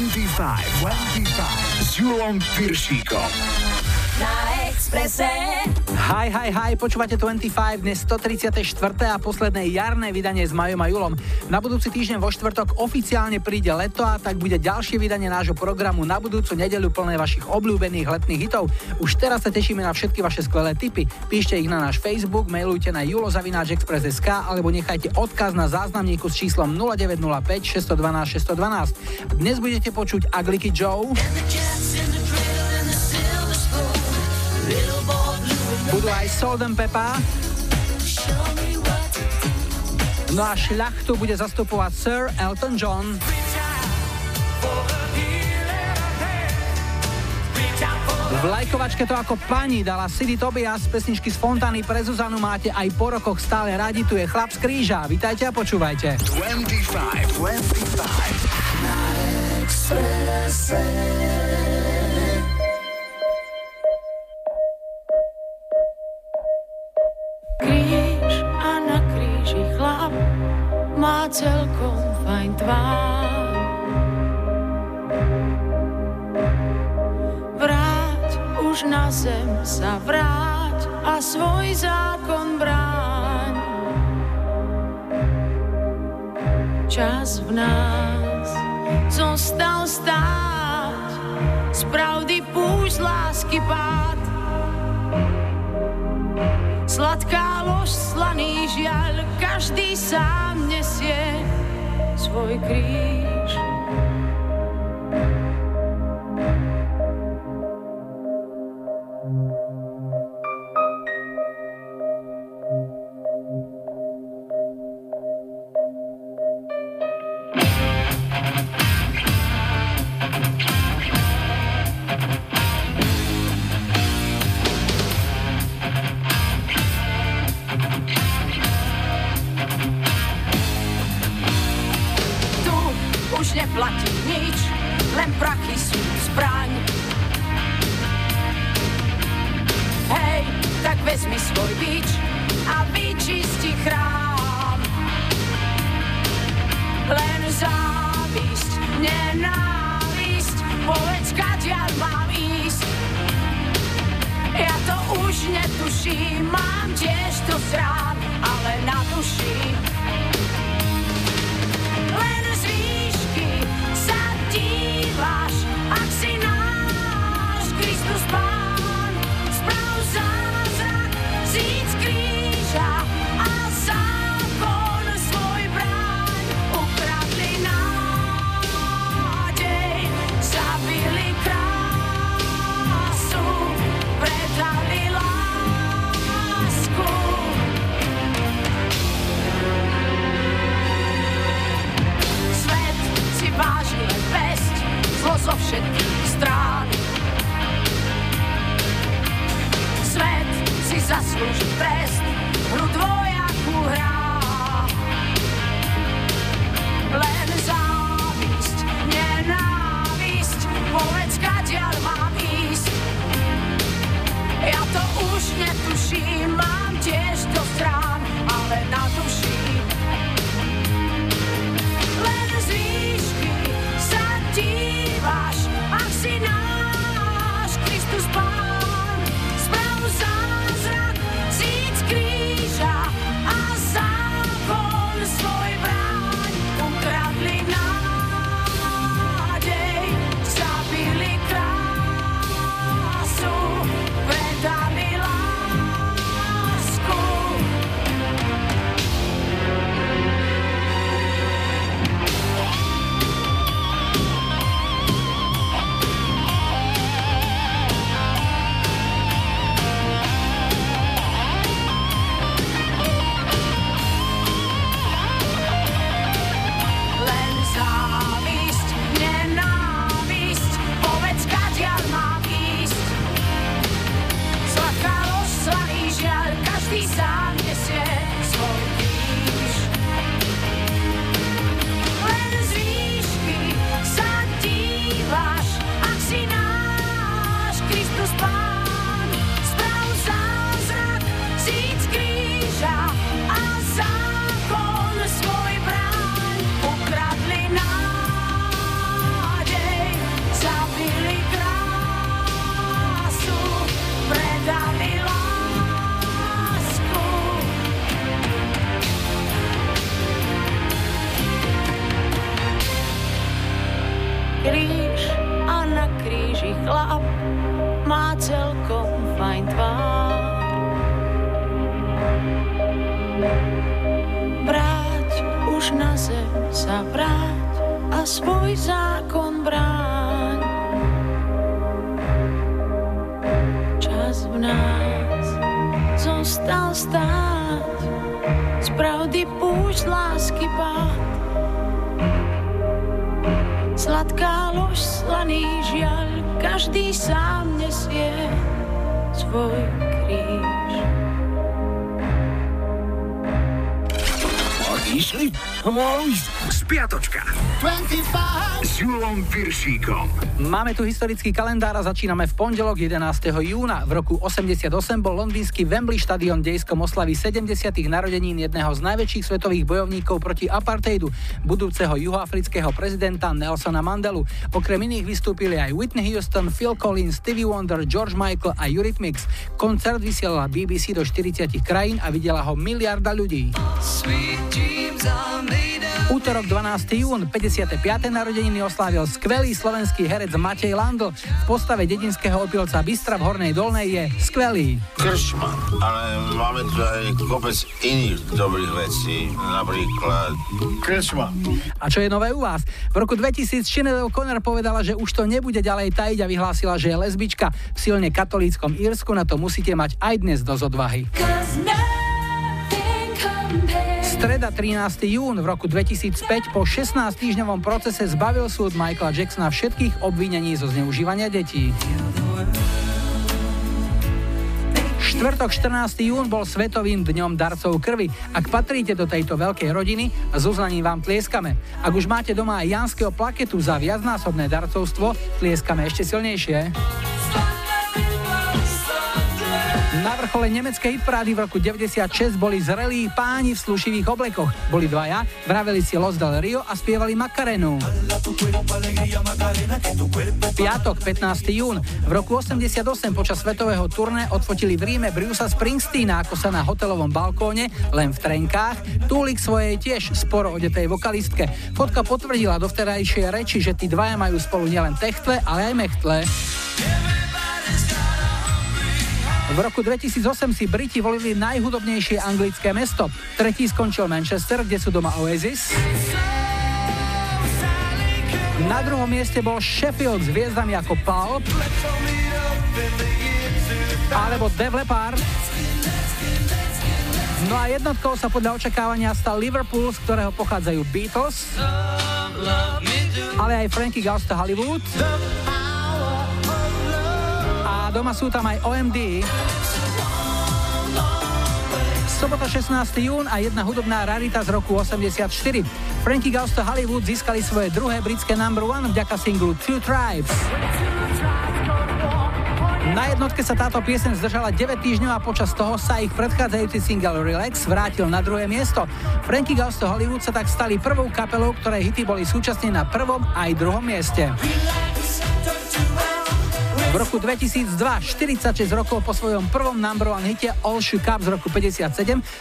25, 25 s Julom Piršíkom. Expresse. Hi, hi, hi, počúvate 25, dnes 134. a posledné jarné vydanie s Majom a Julom. Na budúci týždeň vo štvrtok oficiálne príde leto a tak bude ďalšie vydanie nášho programu na budúcu nedeľu plné vašich obľúbených letných hitov. Už teraz sa tešíme na všetky vaše skvelé tipy. Píšte ich na náš Facebook, mailujte na julozavináčexpress.sk alebo nechajte odkaz na záznamníku s číslom 0905 612 612. Dnes budete počuť Agliky Joe. Aj Solden Pepa. No a šľachtu bude zastupovať Sir Elton John. V lajkovačke to ako pani dala City Tobias, pesničky z Fontány pre Zuzanu máte aj po rokoch stále radi, tu je chlap z kríža. Vítajte a počúvajte. 25, 25 na má celkom fajn tvár. Vráť už na zem sa vráť a svoj zákon bráň. Čas v nás zostal stáť, z pravdy púšť lásky pád. Sladká lož, slaný žiaľ, každý sám nesie svoj kríž. zaslouží trest, hru dvojakú hrá. Len závisť, nenávisť, povedz, kadiaľ mám ísť. Ja to už netuším, mám tiež do rán, ale na sa vráť a svoj zákon bráň. Čas v nás zostal stáť, z pravdy púšť lásky pád. Sladká lož, slaný žiaľ, každý sám nesie svoj kríž. Išli? Spiatočka. 25 s Julom Piršíkom. Máme tu historický kalendár a začíname v pondelok 11. júna. V roku 88 bol londýnsky Wembley štadión dejskom oslavy 70. narodenín jedného z najväčších svetových bojovníkov proti apartheidu, budúceho juhoafrického prezidenta Nelsona Mandelu. Okrem iných vystúpili aj Whitney Houston, Phil Collins, Stevie Wonder, George Michael a Eurythmics. Koncert vysielala BBC do 40 krajín a videla ho miliarda ľudí. Útorok 12. jún, 55. narodeniny oslávil skvelý slovenský herec Matej Landl. V postave dedinského opilca Bystra v Hornej Dolnej je skvelý. Kršma, ale máme tu aj kopec iných dobrých vecí, napríklad... Kršma. A čo je nové u vás? V roku 2000 Sinead O'Connor povedala, že už to nebude ďalej tajiť a vyhlásila, že je lesbička. V silne katolíckom Írsku na to musíte mať aj dnes dosť odvahy. Streda 13. jún v roku 2005 po 16 týždňovom procese zbavil súd Michaela Jacksona všetkých obvinení zo zneužívania detí. Štvrtok 14. jún bol Svetovým dňom darcov krvi. Ak patríte do tejto veľkej rodiny, s uznaním vám tlieskame. Ak už máte doma aj Janského plaketu za viacnásobné darcovstvo, tlieskame ešte silnejšie. Na vrchole nemeckej hitparády v roku 96 boli zrelí páni v slušivých oblekoch. Boli dvaja, vraveli si Los del Rio a spievali Macarenu. Piatok, 15. jún. V roku 88 počas svetového turné odfotili v Ríme Brusa Springsteena, ako sa na hotelovom balkóne, len v trenkách, túlik svojej tiež sporo odetej vokalistke. Fotka potvrdila dovterajšie reči, že tí dvaja majú spolu nielen techtle, ale aj mechtle. V roku 2008 si Briti volili najhudobnejšie anglické mesto. Tretí skončil Manchester, kde sú doma Oasis. Na druhom mieste bol Sheffield s hviezdami ako Pulp alebo Dev Leppard. No a jednotkou sa podľa očakávania stal Liverpool, z ktorého pochádzajú Beatles, ale aj Frankie Goes Hollywood a doma sú tam aj OMD. Sobota 16. jún a jedna hudobná rarita z roku 84. Frankie Goes to Hollywood získali svoje druhé britské number one vďaka singlu Two Tribes. Na jednotke sa táto piesen zdržala 9 týždňov a počas toho sa ich predchádzajúci single Relax vrátil na druhé miesto. Frankie Goes to Hollywood sa tak stali prvou kapelou, ktoré hity boli súčasne na prvom aj druhom mieste. V roku 2002, 46 rokov po svojom prvom number one hite All Shook Up z roku 57,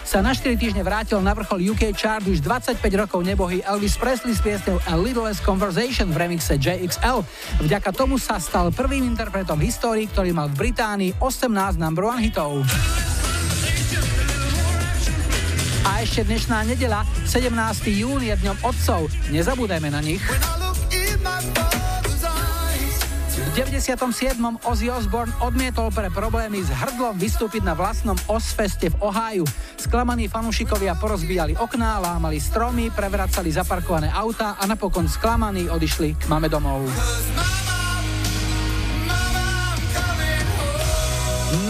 sa na 4 týždne vrátil na vrchol UK chart už 25 rokov nebohý Elvis Presley s piesňou A Little Less Conversation v remixe JXL. Vďaka tomu sa stal prvým interpretom v histórii, ktorý mal v Británii 18 number one hitov. A ešte dnešná nedela, 17. jún je dňom otcov. Nezabúdajme na nich. V 97. Ozzy Osbourne odmietol pre problémy s hrdlom vystúpiť na vlastnom Ozfeste v Oháju. Sklamaní fanúšikovia porozbíjali okná, lámali stromy, prevracali zaparkované auta a napokon sklamaní odišli k mame domov.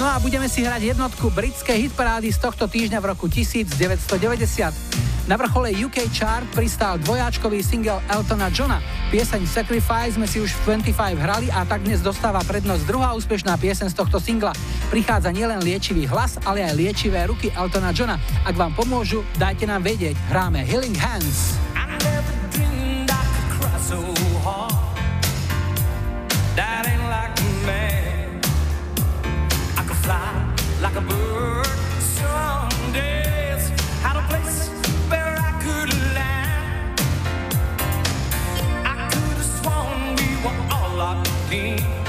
No a budeme si hrať jednotku britskej hitparády z tohto týždňa v roku 1990. Na vrchole UK chart pristál dvojáčkový single Eltona Johna. Pieseň Sacrifice sme si už v 25 hrali a tak dnes dostáva prednosť druhá úspešná pieseň z tohto singla. Prichádza nielen liečivý hlas, ale aj liečivé ruky Eltona Johna. Ak vám pomôžu, dajte nám vedieť. Hráme Healing Hands. like a bird lock me.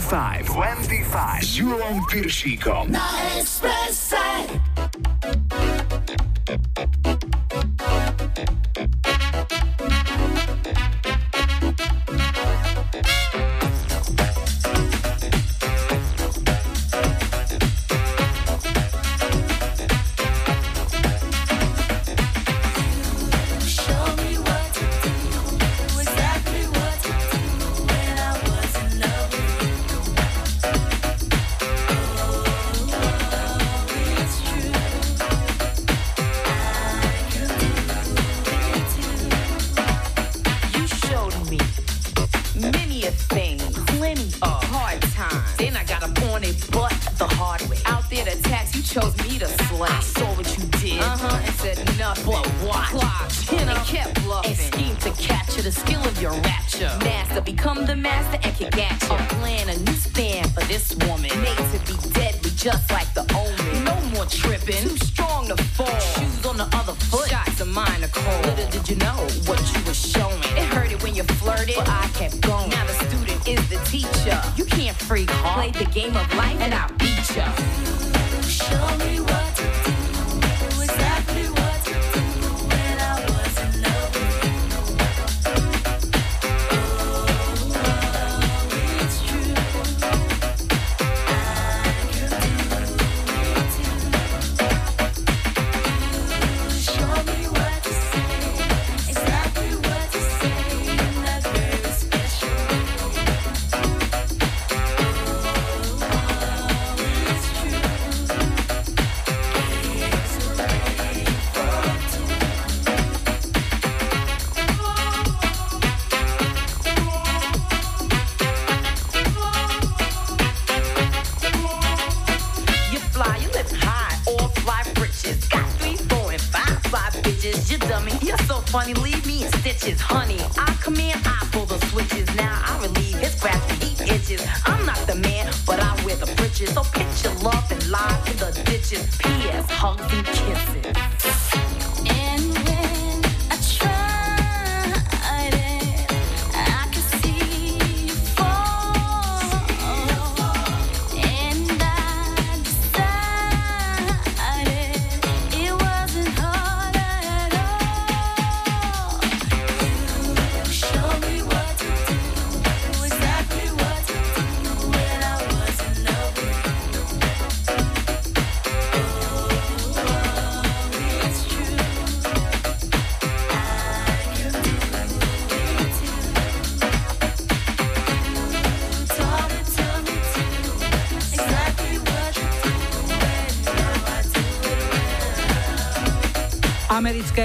25. 25. S Julom Piršíkom. Na Expresse.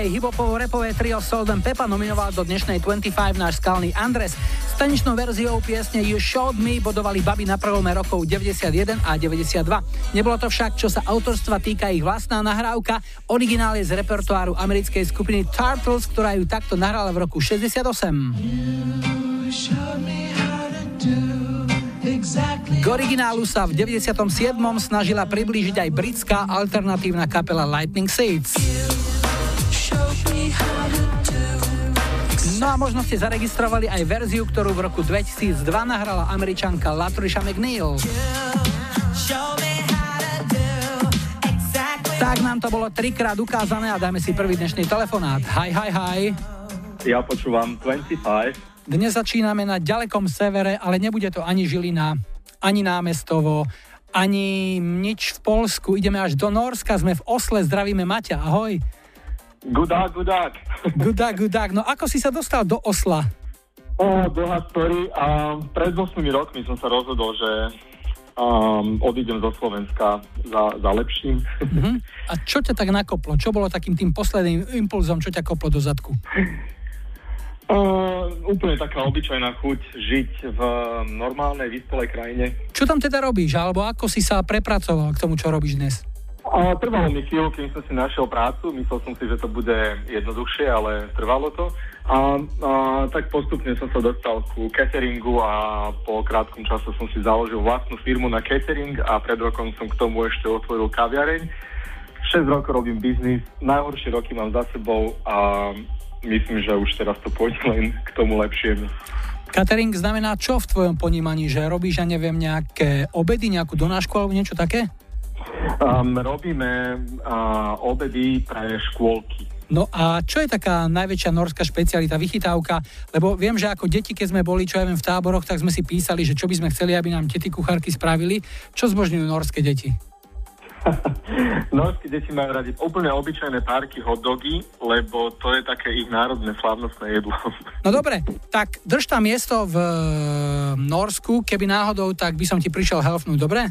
Americké hiphopovo-repové trio Salt and Peppa nominoval do dnešnej 25 náš skalný Andres. Tanečnou verziou piesne You Showed Me bodovali baby na prelome rokov 91 a 92. Nebolo to však, čo sa autorstva týka ich vlastná nahrávka. Originál je z repertoáru americkej skupiny Turtles, ktorá ju takto nahrala v roku 68. K originálu sa v 97. snažila priblížiť aj britská alternatívna kapela Lightning Seeds. No a možno ste zaregistrovali aj verziu, ktorú v roku 2002 nahrala američanka Latricia McNeil. Tak nám to bolo trikrát ukázané a dáme si prvý dnešný telefonát. Hi, hi, hi. Ja počúvam 25. Dnes začíname na ďalekom severe, ale nebude to ani Žilina, ani námestovo, ani nič v Polsku. Ideme až do Norska, sme v Osle, zdravíme Maťa, ahoj. Gudák, gudák. Gudák, gudák, no ako si sa dostal do Osla? O, dlhá story. A pred 8 rokmi som sa rozhodol, že um, odídem zo Slovenska za, za lepším. Mhm. A čo ťa tak nakoplo? Čo bolo takým tým posledným impulzom, čo ťa koplo do zadku? Uh, úplne taká obyčajná chuť žiť v normálnej, vyspelej krajine. Čo tam teda robíš? Alebo ako si sa prepracoval k tomu, čo robíš dnes? A trvalo mi chvíľu, kým som si našiel prácu. Myslel som si, že to bude jednoduchšie, ale trvalo to. A, a tak postupne som sa dostal ku cateringu a po krátkom čase som si založil vlastnú firmu na catering a pred rokom som k tomu ešte otvoril kaviareň. 6 rokov robím biznis, najhoršie roky mám za sebou a myslím, že už teraz to pôjde len k tomu lepšiemu. Catering znamená čo v tvojom ponímaní? Že robíš, ja neviem, nejaké obedy, nejakú donášku alebo niečo také? Um, robíme uh, obedy pre škôlky. No a čo je taká najväčšia norská špecialita, vychytávka? Lebo viem, že ako deti, keď sme boli, čo ja viem, v táboroch, tak sme si písali, že čo by sme chceli, aby nám tety kuchárky spravili. Čo zbožňujú norské deti? Norské deti majú radi úplne obyčajné párky hot dogy, lebo to je také ich národné slavnostné jedlo. No dobre, tak drž tam miesto v e, Norsku, keby náhodou, tak by som ti prišiel helfnúť, dobre?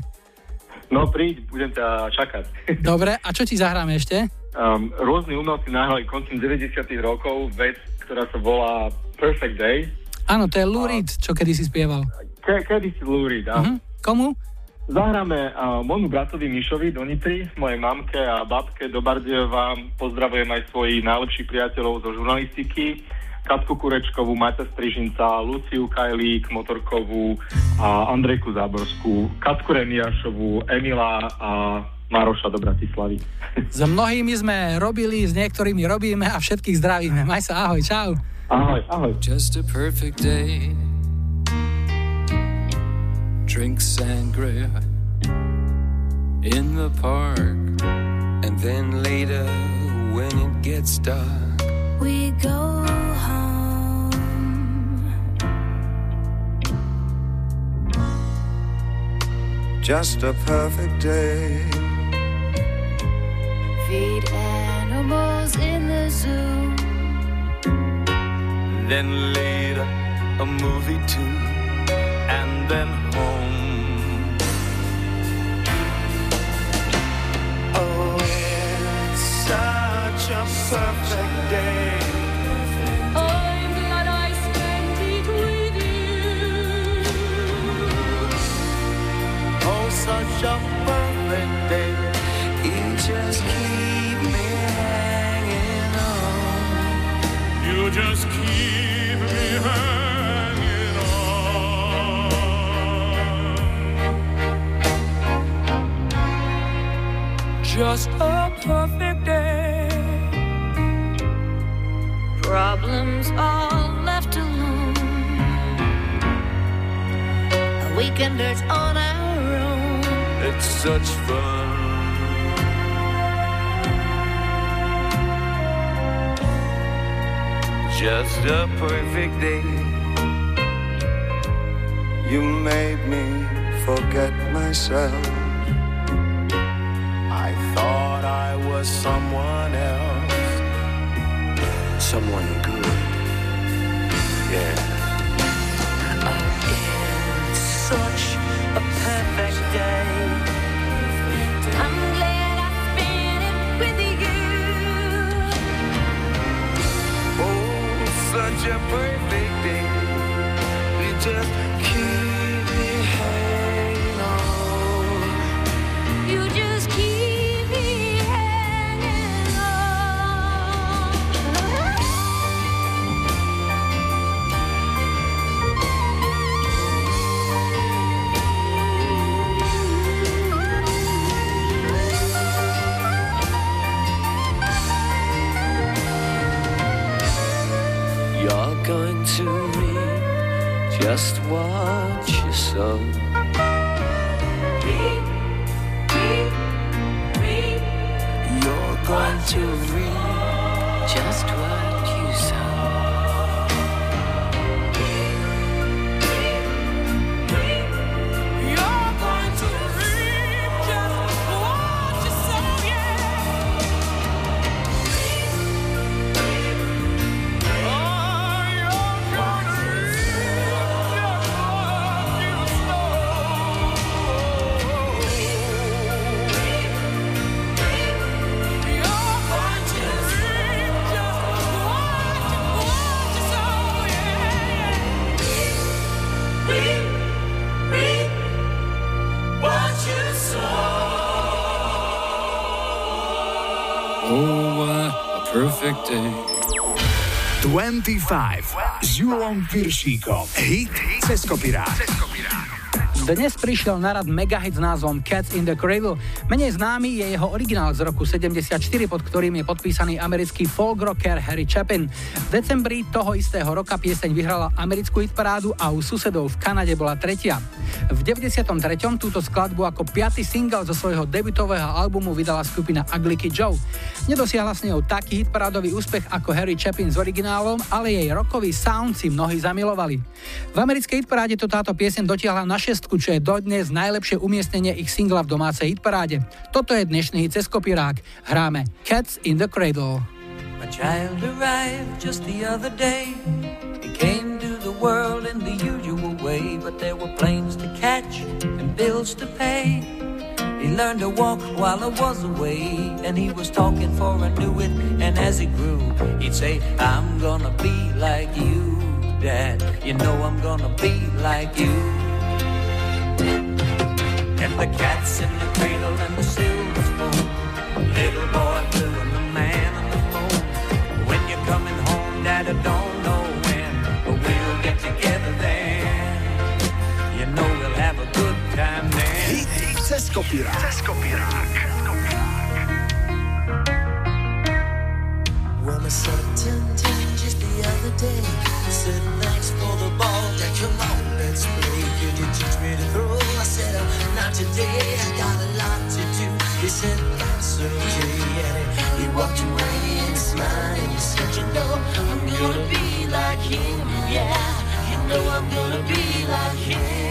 No príď, budem ťa čakať. Dobre, a čo ti zahráme ešte? Um, rôzni umelci nahrali koncom 90 rokov vec, ktorá sa volá Perfect Day. Áno, to je Lou Reed, čo kedy si spieval. Ke- kedy si Lou Reed, áno. Mhm. Komu? Zahráme uh, môjmu bratovi Mišovi do Nitry, mojej mamke a babke do Bardejova. Pozdravujem aj svojich najlepších priateľov zo žurnalistiky. Katku Kurečkovú, Maťa Strižinca, Luciu Kajlík, Motorkovú a Andrejku Záborskú, Katku Remiašovú, Emila a Maroša do Bratislavy. S mnohými sme robili, s niektorými robíme a všetkých zdravíme. Maj sa, ahoj, čau. Ahoj, ahoj. Just a perfect day. Drink sangria in the park. And then later, when it gets dark, We go Just a perfect day. Feed animals in the zoo. then later, a movie too, and then home. Oh, it's such a perfect day. Just a perfect day. Problems all left alone. A weekenders on our own. It's such fun. Just a perfect day. You made me forget myself. Was someone else. Someone good. Yeah. It's such a perfect day. I'm glad I spent it with you. Oh, such a perfect day. You just 25 s Julom Piršíkom. Hit cez kopirát. Dnes prišiel na rad megahit s názvom Cats in the Cradle. Menej známy je jeho originál z roku 74, pod ktorým je podpísaný americký folk rocker Harry Chapin. V decembri toho istého roka pieseň vyhrala americkú hitparádu a u susedov v Kanade bola tretia. V 93. túto skladbu ako piaty single zo svojho debutového albumu vydala skupina Kid Joe. Nedosiahla s ňou taký hitparádový úspech ako Harry Chapin s originálom, ale jej rockový sound si mnohí zamilovali. V americkej hitparáde to táto pieseň dotiahla na šestku, čo je dodnes najlepšie umiestnenie ich singla v domácej hitparáde. Toto je dnešný hit. Hráme Cats in the Cradle. A child arrived just the other day. He came to the world in the usual way, but there were and bills to pay. He learned to walk while I was away, and he was talking for I knew it. And as he grew, he'd say, I'm gonna be like you, Dad. You know I'm gonna be like you. And the cat's in the cradle Cez kopirát. Kopirák. Well, just the other day. Said thanks for the ball, Dad. Come on, let's play. Could you teach me to throw? I said, uh, not today. I got a lot to do. He said that's okay, and he, walked away and smiled he said, you know, I'm gonna be like him. Yeah, you know I'm gonna be like him.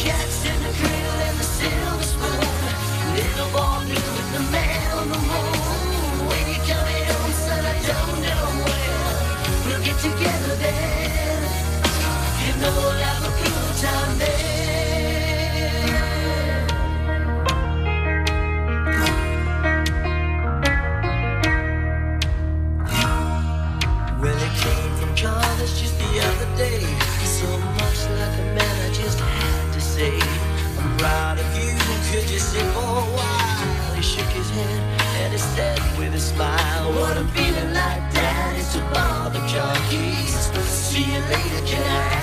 Cat's in the cradle and the silver spoon. Little boy blue and the man on the moon. When you coming home, son, I don't know when. We'll get together then. You know keys. See you later, can I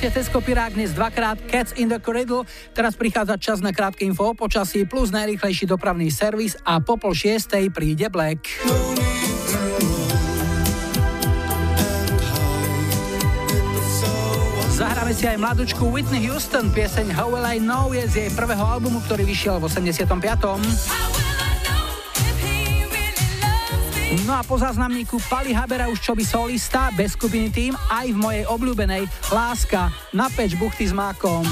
hite cez kopirák dnes dvakrát Cats in the Cradle, teraz prichádza čas na krátke info o počasí plus najrýchlejší dopravný servis a po pol šiestej príde Black. Zahráme si aj mladučku Whitney Houston, pieseň How Will I Know je z jej prvého albumu, ktorý vyšiel v 85. No a po záznamníku Pali Habera už čo by solista, bez skupiny tým, aj v mojej obľúbenej Láska na peč buchty s mákom.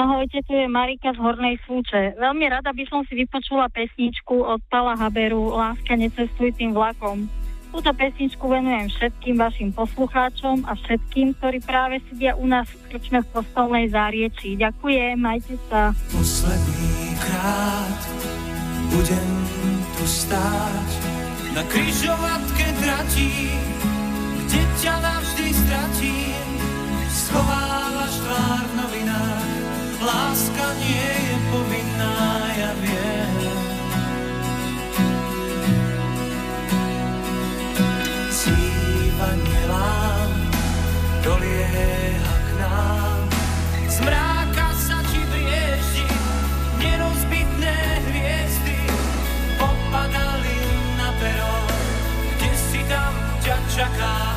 Ahojte, tu je Marika z Hornej Súče. Veľmi rada by som si vypočula pesničku od Pala Haberu Láska necestuj tým vlakom. Túto pesničku venujem všetkým vašim poslucháčom a všetkým, ktorí práve sedia u nás v krčme v kostolnej zárieči. Ďakujem, majte sa. Posledný krát budem tu stáť na kryžovatke tratí, kde ťa navždy stratím. Schovávaš tvár novinách, láska nie je povinná, ja viem. Cívanie lám dolieha k nám, z mráka sa ti brieždi, nerozbitné hviezdy. Popadali na pero, kde si tam ťa čaká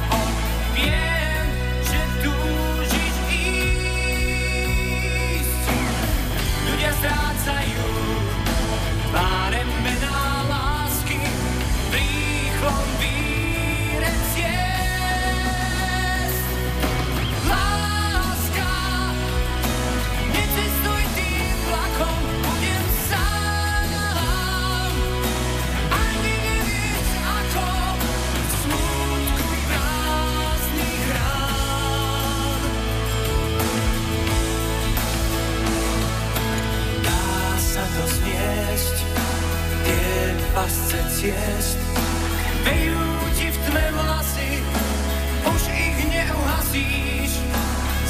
ciest, vejú ti v tme vlasy, už ich neuhasíš.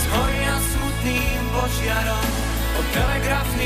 Zhoria smutným požiarom, pod telegrafným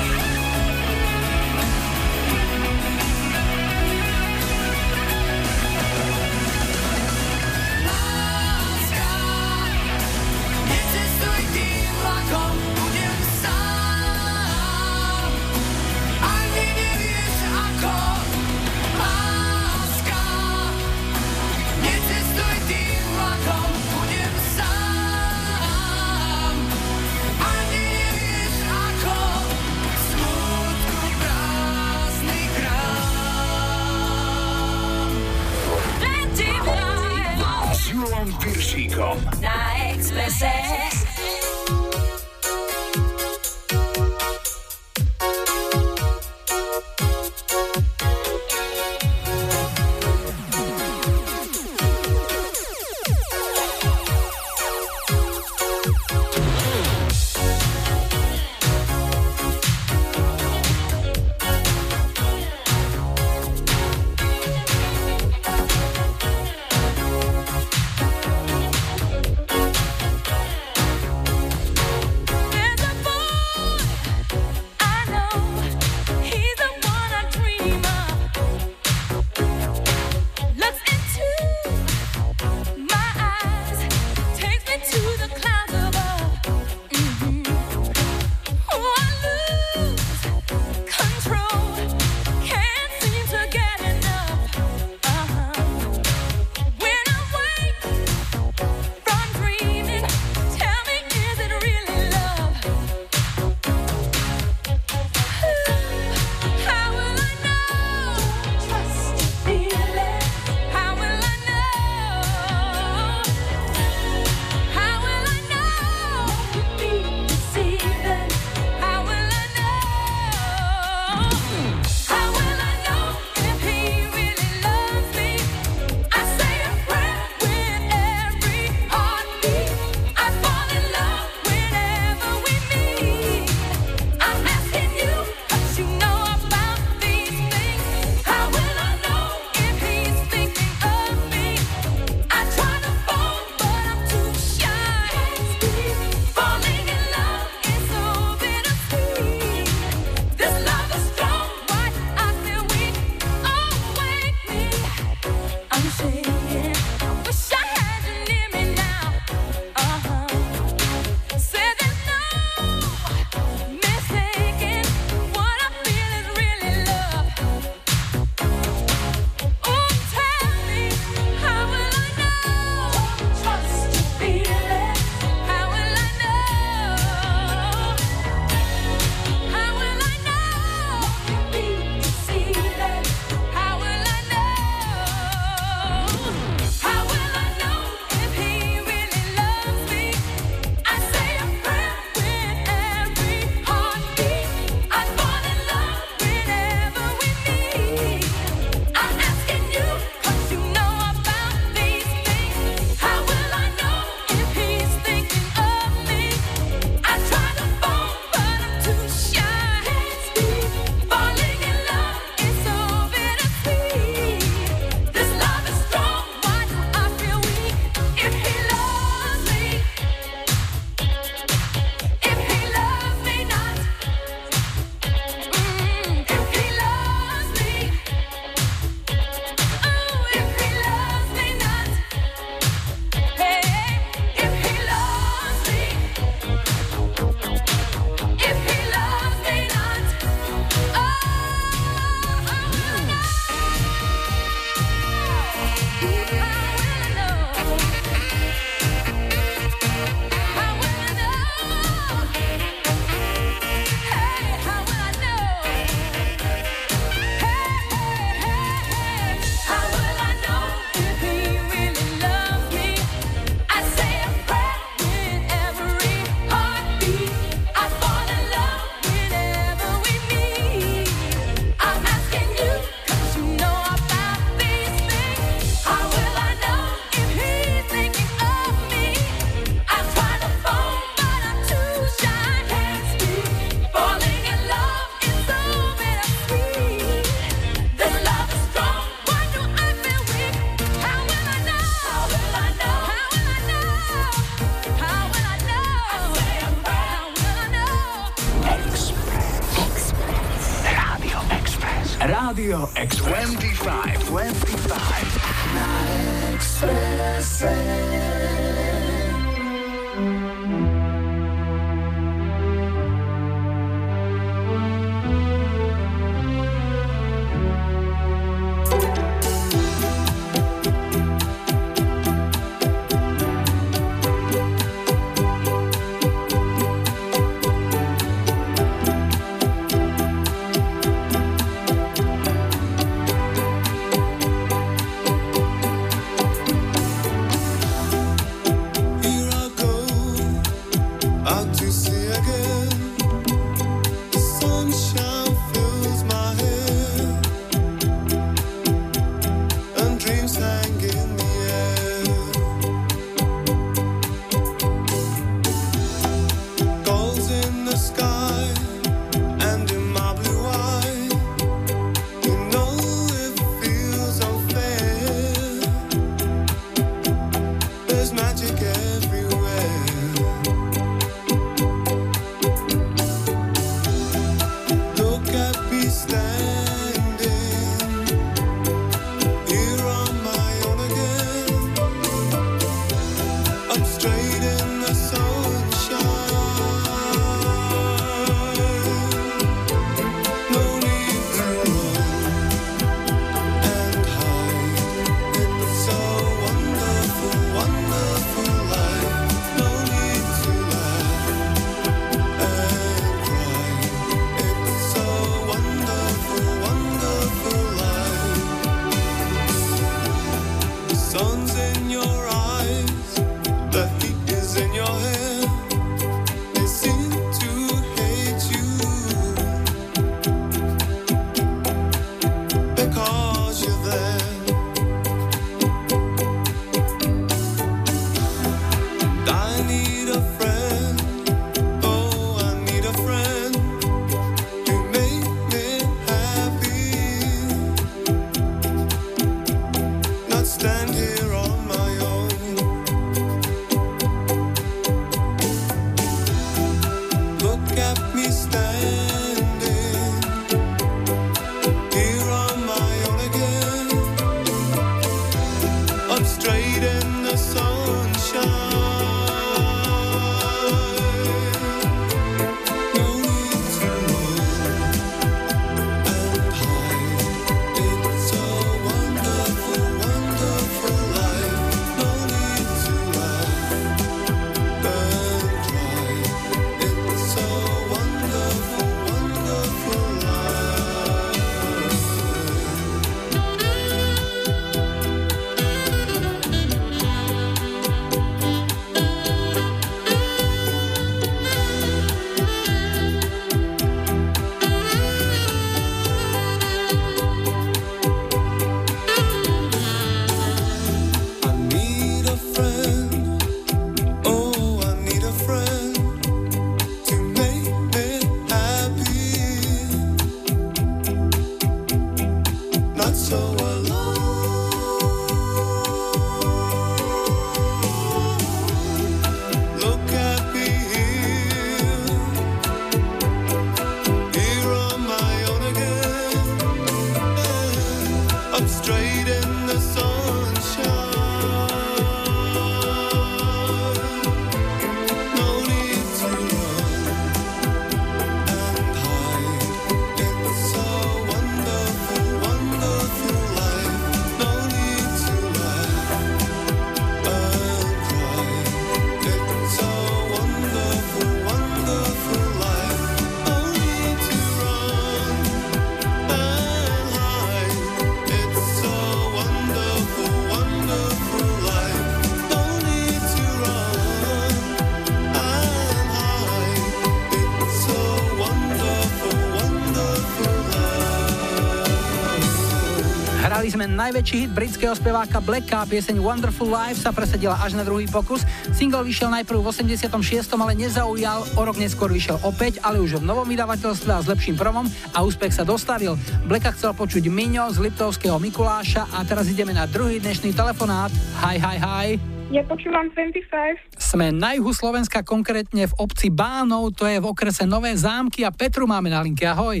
najväčší hit britského speváka Blacka, pieseň Wonderful Life sa presadila až na druhý pokus. Single vyšiel najprv v 86., ale nezaujal, o rok neskôr vyšiel opäť, ale už v novom vydavateľstve a s lepším promom a úspech sa dostavil. Blacka chcel počuť Miňo z Liptovského Mikuláša a teraz ideme na druhý dnešný telefonát. Hi, hi, hi. Ja počúvam 25. Sme na juhu Slovenska, konkrétne v obci Bánov, to je v okrese Nové zámky a Petru máme na linke. Ahoj.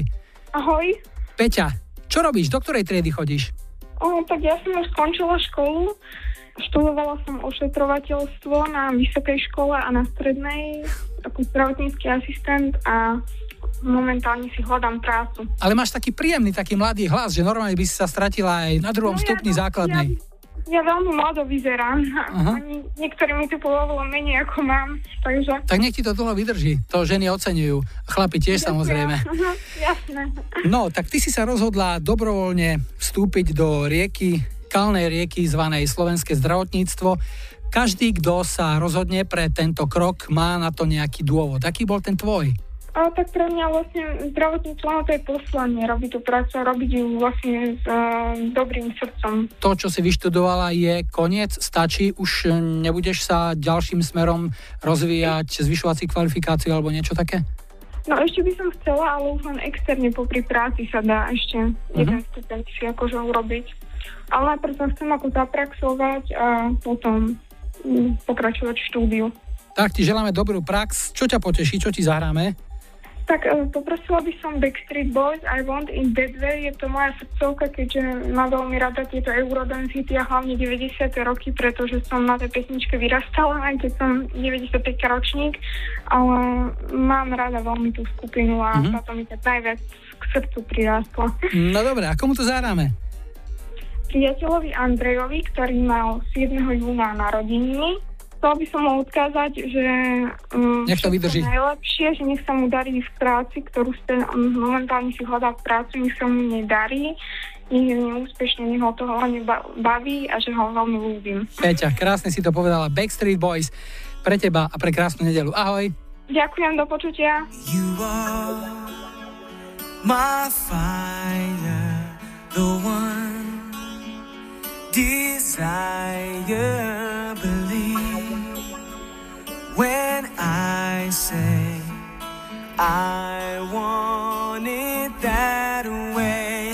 Ahoj. Peťa, čo robíš? Do ktorej triedy chodíš? O, tak ja som už skončila školu. Študovala som ošetrovateľstvo na vysokej škole a na strednej ako zdravotnícky asistent a momentálne si hľadám prácu. Ale máš taký príjemný, taký mladý hlas, že normálne by si sa stratila aj na druhom No ja stupni to- základnej. Ja veľmi mlado vyzerám. Ani niektorí mi tu povedalo menej ako mám, takže... Tak nech ti to dlho vydrží. To ženy oceňujú. Chlapi tiež samozrejme. Aha, Jasné. No, tak ty si sa rozhodla dobrovoľne vstúpiť do rieky, kalnej rieky zvanej Slovenské zdravotníctvo. Každý, kto sa rozhodne pre tento krok, má na to nejaký dôvod. Aký bol ten tvoj? A tak pre mňa vlastne zdravotníctvo áno, to je poslanie, robiť tú prácu robiť ju vlastne s uh, dobrým srdcom. To, čo si vyštudovala, je koniec? Stačí? Už nebudeš sa ďalším smerom rozvíjať, zvyšovať si kvalifikáciu alebo niečo také? No ešte by som chcela, ale už len externe popri práci sa dá ešte jeden stupeň si akože urobiť. Ale najprv sa chcem ako zapraxovať a potom mm, pokračovať v štúdiu. Tak ti želáme dobrú prax. Čo ťa poteší? Čo ti zahráme? Tak e, poprosila by som Backstreet Boys I Want in That Way. Je to moja srdcovka, keďže mám veľmi rada tieto Eurodance a hlavne 90. roky, pretože som na tej pesničke vyrastala, aj keď som 95 ročník, ale mám rada veľmi tú skupinu a Mhm. táto mi tak najviac k srdcu prirástla. No dobre, a komu to zahráme? Priateľovi Andrejovi, ktorý mal 7. júna narodeniny, chcela by som mu odkázať, že um, Nech to vydrží. najlepšie, že nech sa mu darí v práci, ktorú ste momentálne si hľadá v prácu, nech sa mu nedarí, nech je neúspešne, nech ho to hlavne ba- baví a že ho veľmi ľúbim. Peťa, krásne si to povedala. Backstreet Boys pre teba a pre krásnu nedelu. Ahoj. Ďakujem, do počutia. You are my fire, the one desire. When I say I want it that way,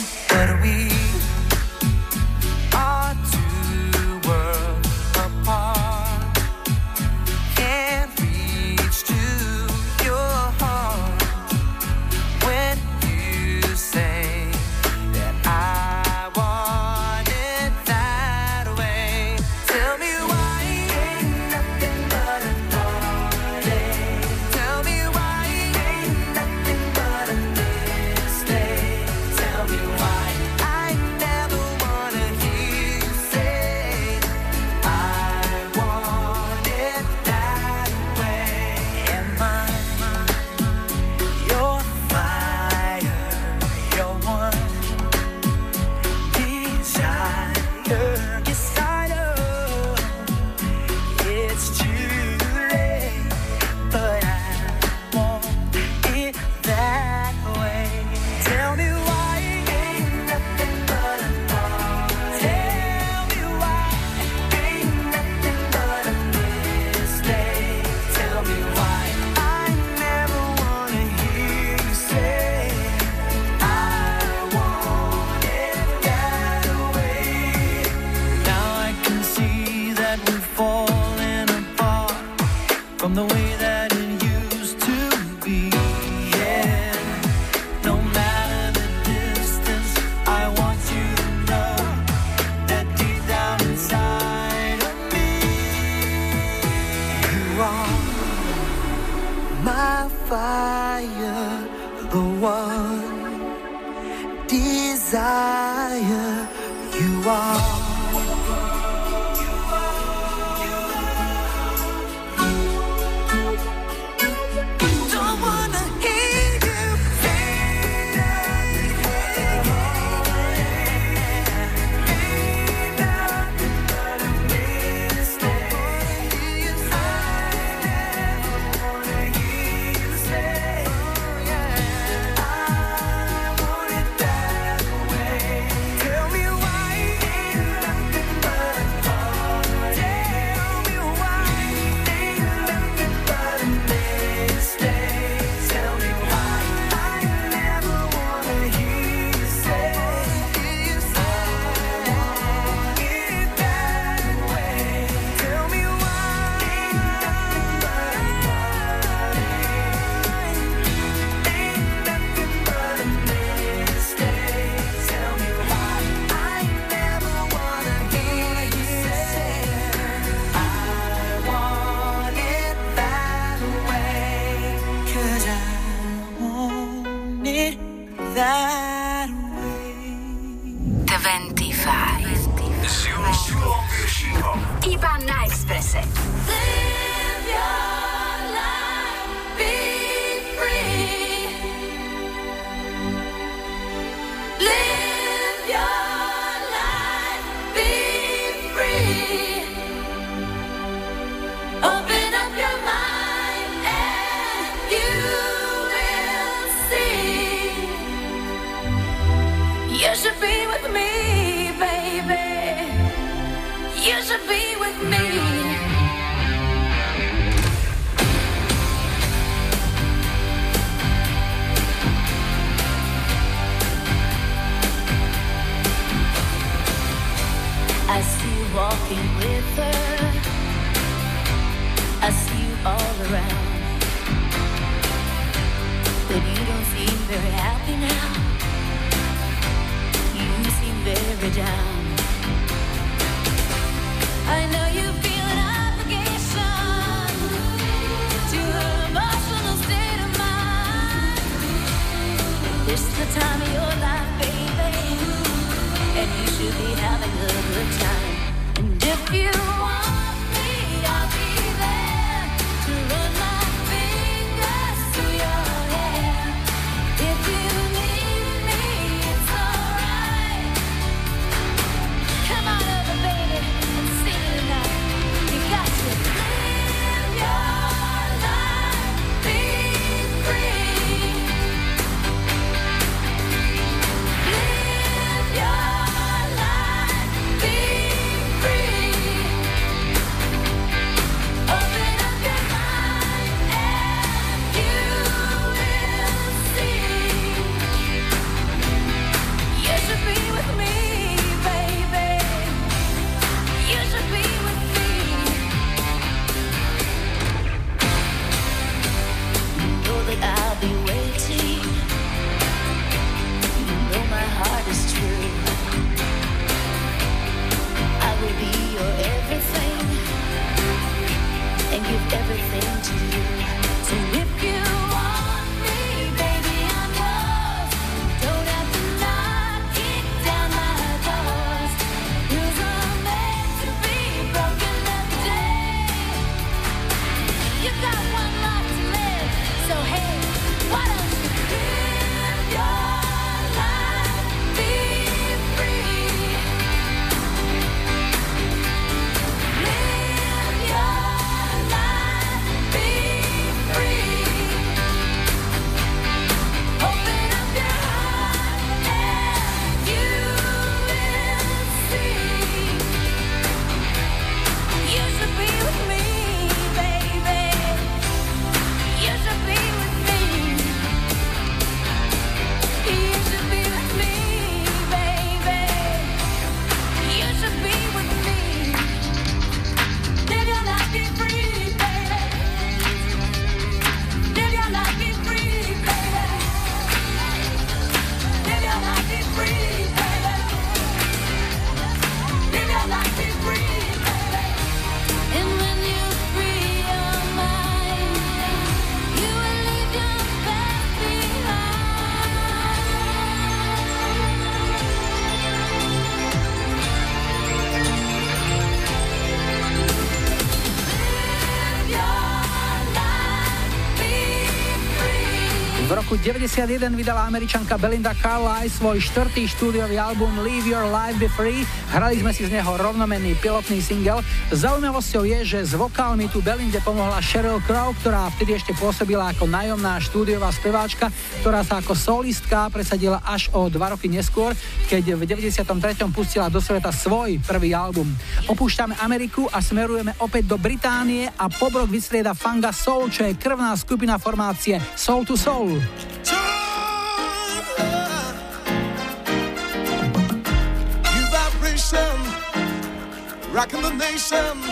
91 vydala američanka Belinda Carlisle svoj štvrtý štúdiový album Leave Your Life Be Free. Hrali sme si z neho rovnomenný pilotný single. Zaujímavosťou je, že s vokálmi tu Belinde pomohla Sheryl Crow, ktorá vtedy ešte pôsobila ako nájomná štúdiová speváčka, ktorá sa ako solistka presadila až o dva roky neskôr, keď v 93. pustila do sveta svoj prvý album. Opúšťame Ameriku a smerujeme opäť do Británie a pobrok vystrieda Fanga Soul, čo je krvná skupina formácie Soul to Soul. some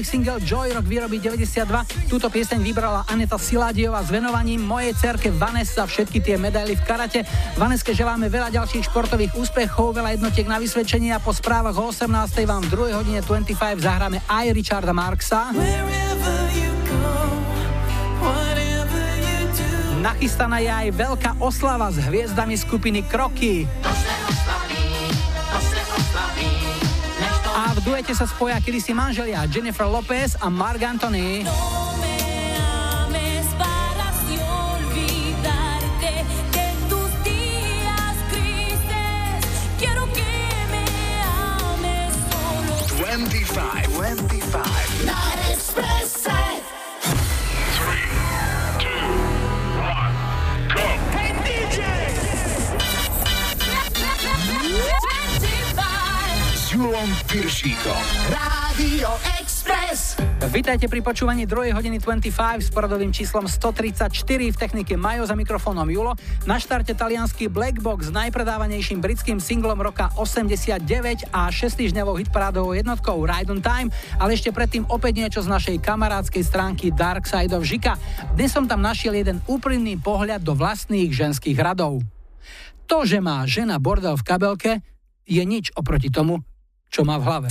ich single Joy Rock výroby 92. Túto pieseň vybrala Aneta Siladiová s venovaním mojej cerke Vanessa všetky tie medaily v karate. Vaneske želáme veľa ďalších športových úspechov, veľa jednotiek na vysvedčenie a po správach o 18. vám v 2. hodine 25 zahráme aj Richarda Marksa. Nachystaná je aj veľká oslava s hviezdami skupiny Kroky. V duete sa spoja kedysi manželia Jennifer Lopez a Mark Anthony. ames Julom Piršíkom. Rádio Express. Vítajte pri počúvaní 2. hodiny 25 s poradovým číslom 134 v technike Majo za mikrofónom Julo. Na štarte talianský Black Box s najpredávanejším britským singlom roka 89 a 6 týždňovou hitparádovou jednotkou Ride on Time, ale ešte predtým opäť niečo z našej kamarádskej stránky Dark Side of Žika. Dnes som tam našiel jeden úprimný pohľad do vlastných ženských radov. To, že má žena bordel v kabelke, je nič oproti tomu, čo má v hlave.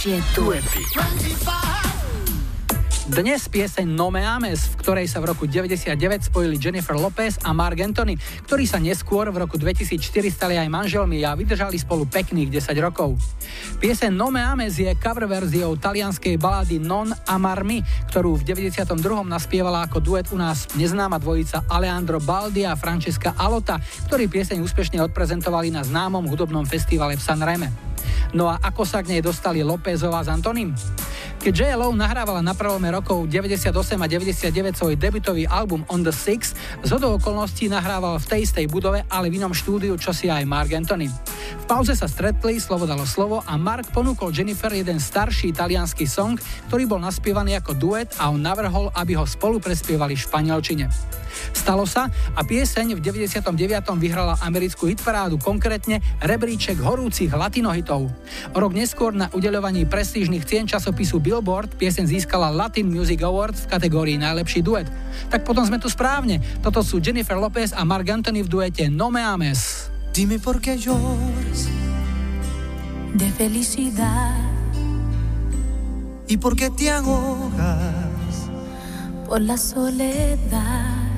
Najlepšie duety. Dnes pieseň No Me Ames, v ktorej sa v roku 99 spojili Jennifer Lopez a Mark Anthony, ktorí sa neskôr v roku 2004 stali aj manželmi a vydržali spolu pekných 10 rokov. Pieseň No Me Ames je cover verziou talianskej balády Non Amarmi, ktorú v 92. naspievala ako duet u nás neznáma dvojica Alejandro Baldi a Francesca Alota, ktorí pieseň úspešne odprezentovali na známom hudobnom festivale v Sanreme. No a ako sa k nej dostali Lópezová s Antonim? Keď JLO nahrávala na prelome rokov 98 a 99 svoj debutový album On the Six, z okolností nahrával v tej istej budove, ale v inom štúdiu, čo si aj Mark Anthony. Pauze sa stretli, slovo dalo slovo a Mark ponúkol Jennifer jeden starší italianský song, ktorý bol naspievaný ako duet a on navrhol, aby ho spolu prespievali v španielčine. Stalo sa a pieseň v 99. vyhrala americkú hitparádu, konkrétne rebríček horúcich latinohitov. Rok neskôr na udeľovaní prestížnych cien časopisu Billboard pieseň získala Latin Music Awards v kategórii najlepší duet. Tak potom sme tu správne. Toto sú Jennifer Lopez a Mark Anthony v duete No Me Ames. Dime por qué lloras de felicidad y por qué te ahogas. por la soledad.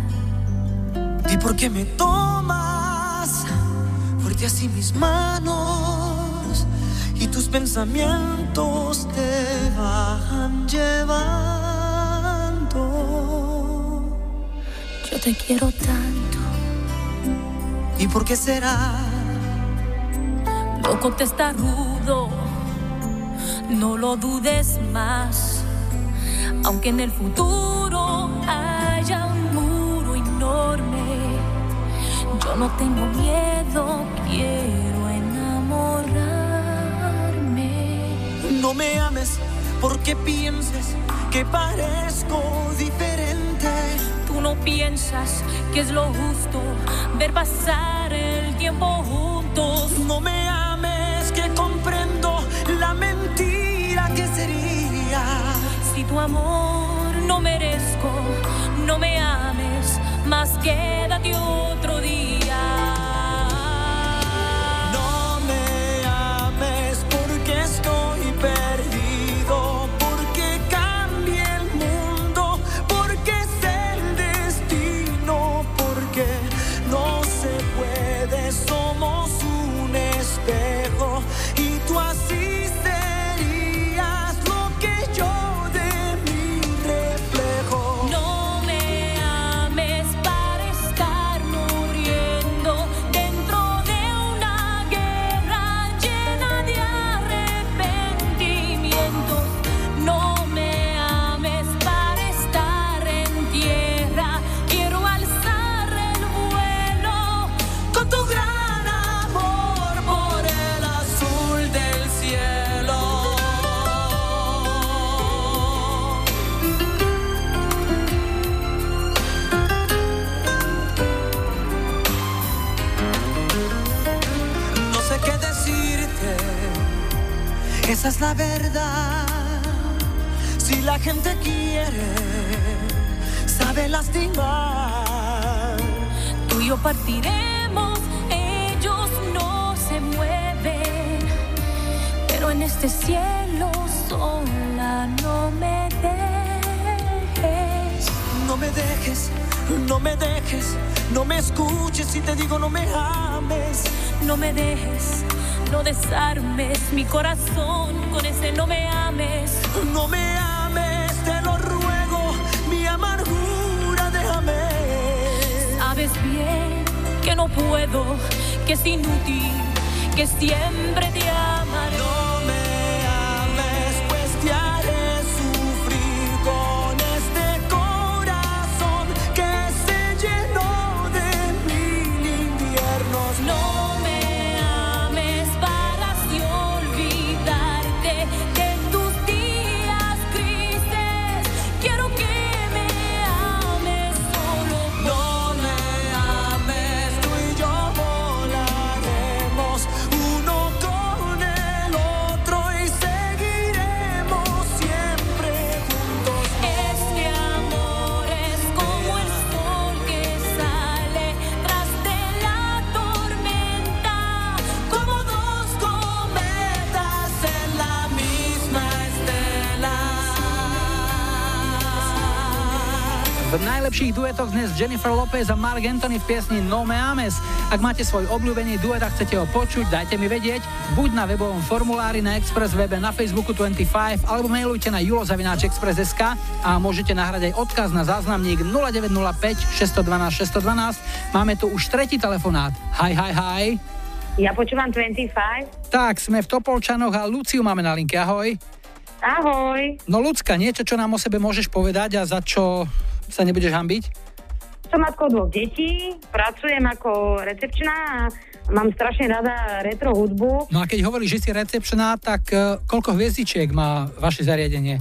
¿Y por qué me tomas fuerte así mis manos y tus pensamientos te van llevando? Yo te quiero tanto, ¿Y por qué será? no contesta rudo, no lo dudes más, aunque en el futuro haya un muro enorme, yo no tengo miedo, quiero enamorarme. No me ames porque pienses que parezco diferente. No piensas que es lo justo ver pasar el tiempo juntos. No me ames que comprendo la mentira que sería. Si tu amor no merezco, no me ames, más quédate otro día. Esa es la verdad. Si la gente quiere, sabe lastimar. Tú y yo partiremos, ellos no se mueven, pero en este cielo sola no me dejes. No me dejes, no me dejes, no me escuches si te digo no me ames. No me dejes, no desarmes mi corazón con ese no me ames. No me ames, te lo ruego, mi amargura déjame. Sabes bien que no puedo, que es inútil, que siempre V najlepších duetoch dnes Jennifer Lopez a Mark Anthony v piesni No Me Ames. Ak máte svoj obľúbený duet a chcete ho počuť, dajte mi vedieť, buď na webovom formulári na Express webe na Facebooku 25 alebo mailujte na julozavináčexpress.sk a môžete nahrať aj odkaz na záznamník 0905 612 612. Máme tu už tretí telefonát. Hi, hi, hi. Ja počúvam 25. Tak, sme v Topolčanoch a Luciu máme na linke. Ahoj. Ahoj. No Lucka, niečo, čo nám o sebe môžeš povedať a za čo sa nebudeš hambiť? Som matkou dvoch detí, pracujem ako recepčná a mám strašne rada retro hudbu. No a keď hovoríš, že si recepčná, tak uh, koľko hviezdičiek má vaše zariadenie?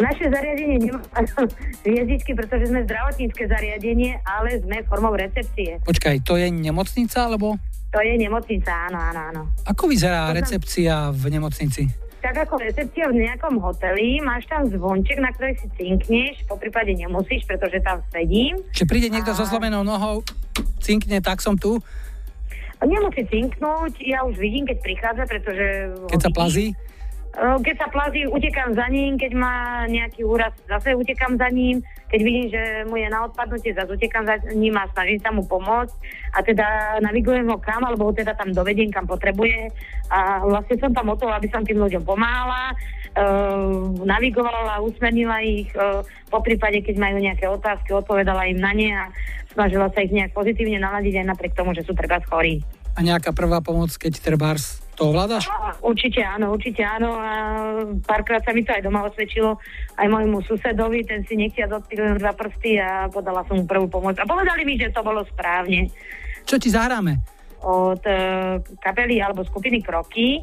Naše zariadenie nemá hviezdičky, pretože sme zdravotnícke zariadenie, ale sme formou recepcie. Počkaj, to je nemocnica, alebo? To je nemocnica, áno, áno, áno. Ako vyzerá recepcia v nemocnici? Tak ako recepcia v nejakom hoteli, máš tam zvonček, na ktorej si cinkneš, po prípade nemusíš, pretože tam sedím. Čiže príde niekto so zlomenou nohou, cinkne, tak som tu, Nemusí cinknúť, ja už vidím, keď prichádza, pretože... keď sa plazí? Keď sa plazí, utekám za ním, keď má nejaký úraz, zase utekám za ním, keď vidím, že mu je na odpadnutie, zase utekám za ním a snažím sa mu pomôcť a teda navigujem ho kam, alebo ho teda tam dovediem, kam potrebuje a vlastne som tam o to, aby som tým ľuďom pomáhala, uh, navigovala, usmernila ich, uh, po prípade, keď majú nejaké otázky, odpovedala im na ne a snažila sa ich nejak pozitívne naladiť aj napriek tomu, že sú treba chorí. A nejaká prvá pomoc, keď trebárs to ovládaš? Určite áno, určite áno. A párkrát sa mi to aj doma osvedčilo aj môjmu susedovi, ten si nechtia odpil dva prsty a podala som mu prvú pomoc. A povedali mi, že to bolo správne. Čo ti zahráme? od e, kapely alebo skupiny Kroky.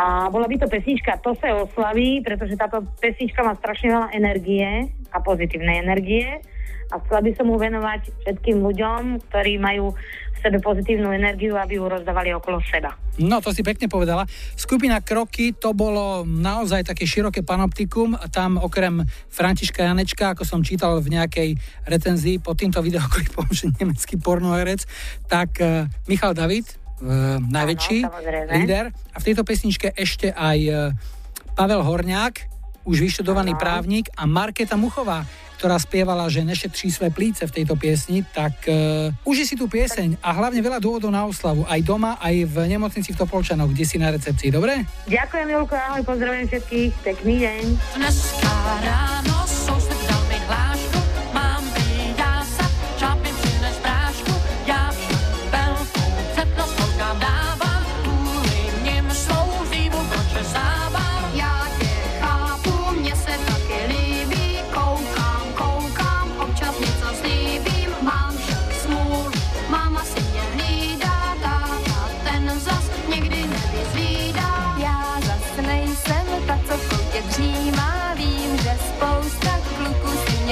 A bola by to pesnička To se oslaví, pretože táto pesnička má strašne veľa energie a pozitívnej energie. A chcela by som mu venovať všetkým ľuďom, ktorí majú sebe pozitívnu energiu, aby ju rozdávali okolo seba. No, to si pekne povedala. Skupina Kroky, to bolo naozaj také široké panoptikum. Tam okrem Františka Janečka, ako som čítal v nejakej recenzii pod týmto videoklipom, že nemecký pornoherec, tak uh, Michal David, uh, najväčší Áno, líder. A v tejto pesničke ešte aj uh, Pavel Horňák, už vyštudovaný právnik a Marketa Muchová, ktorá spievala, že nešetří své plíce v tejto piesni, tak uh, uži si tú pieseň a hlavne veľa dôvodov na oslavu, aj doma, aj v nemocnici v Topolčanoch, kde si na recepcii, dobre? Ďakujem, Julko, ahoj, pozdravujem všetkých, pekný deň. Dneska ráno soused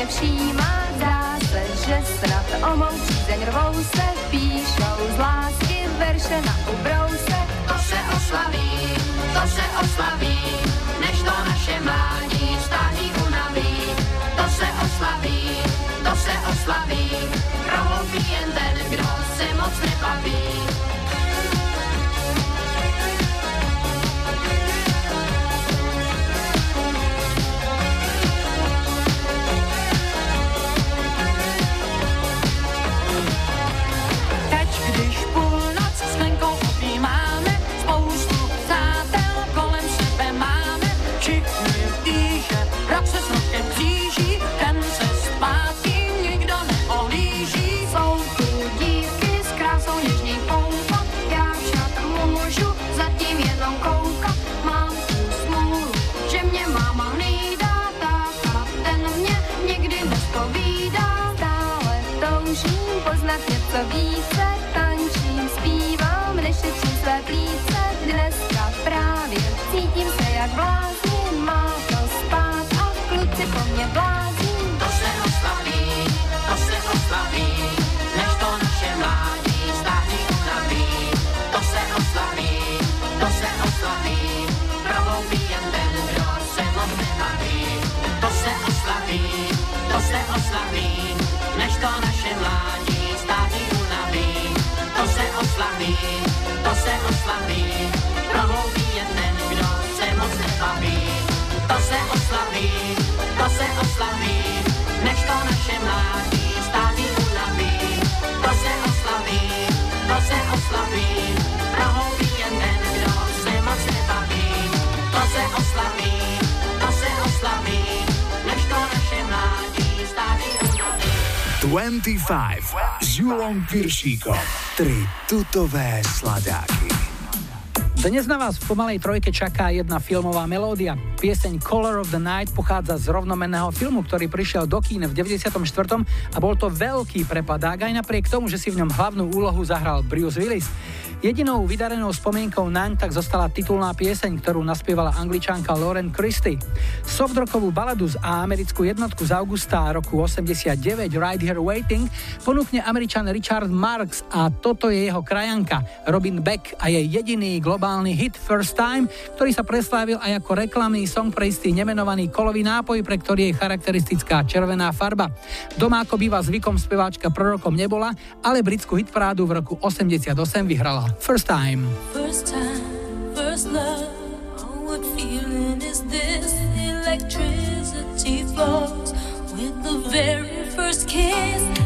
všímá, zdá se, že snad o mou přízeň rvou se, píšou z lásky verše na ubrouse. To se oslaví, to se oslaví, než to naše mládí stáří unaví. To se oslaví, to se oslaví, oslaví, než to naše mládí stáří unaví. To se oslaví, to se oslaví, prohloubí je ten, kdo se moc nebaví. To se oslaví, to se oslaví, než to naše mládí stáří unaví. To se oslaví, to se oslaví, 25 s Julom Piršíkom. Tri tutové sladáky. Dnes na vás v pomalej trojke čaká jedna filmová melódia. Pieseň Color of the Night pochádza z rovnomenného filmu, ktorý prišiel do kín v 94. a bol to veľký prepadák aj napriek tomu, že si v ňom hlavnú úlohu zahral Bruce Willis. Jedinou vydarenou spomienkou naň tak zostala titulná pieseň, ktorú naspievala angličanka Lauren Christie. Softrockovú baladu z a americkú jednotku z augusta roku 89 Right Here Waiting ponúkne američan Richard Marks a toto je jeho krajanka Robin Beck a jej jediný globálny hit First Time, ktorý sa preslávil aj ako reklamný song pre istý nemenovaný kolový nápoj, pre ktorý je charakteristická červená farba. Doma ako býva zvykom speváčka prorokom nebola, ale britskú hitparádu v roku 88 vyhrala. First Time. First time, first love. Oh, what feeling is this? Electricity flows with the very first kiss.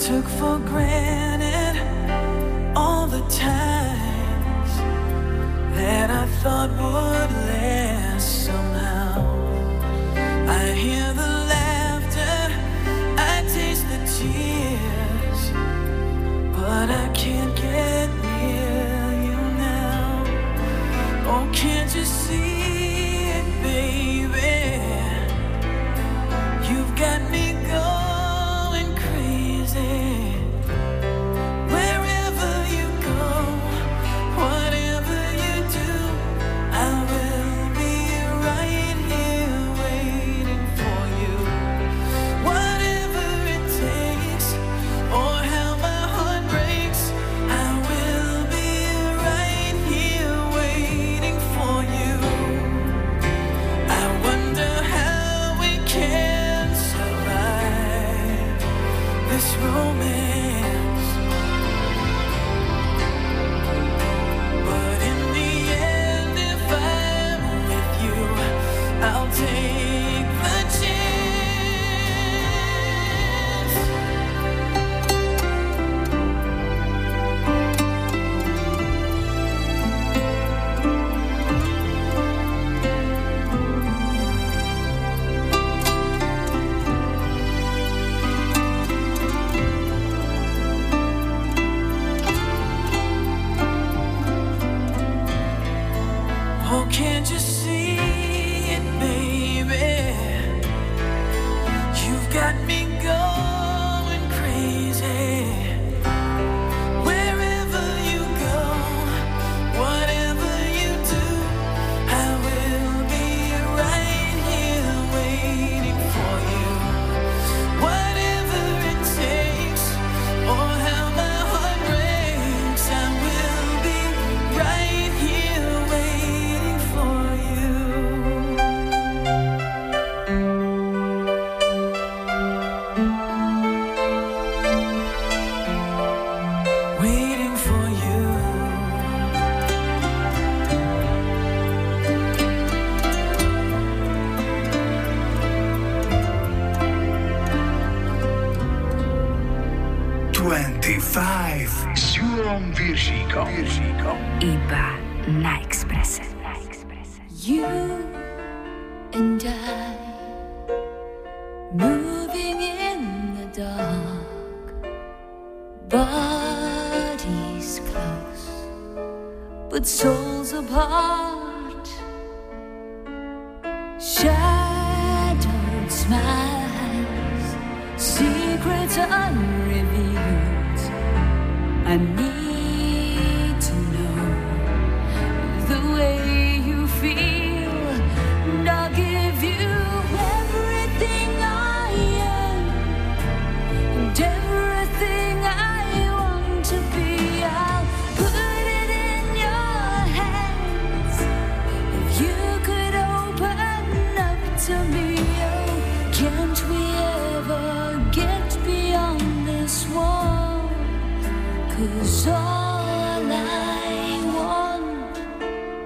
took for granted.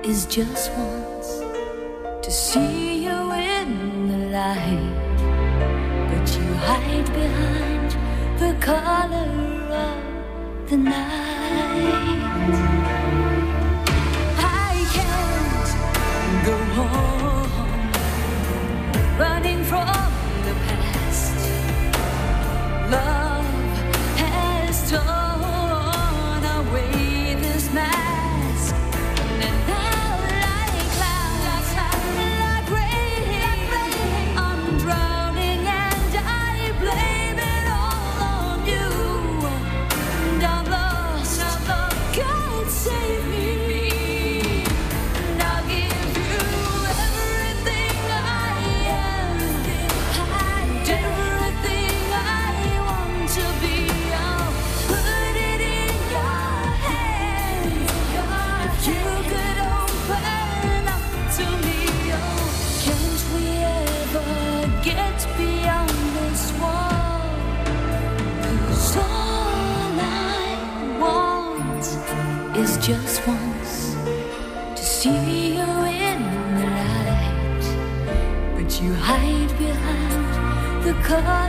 is just once to see you in the light, but you hide behind the color. just once to see you in the light, but you hide behind the curtain.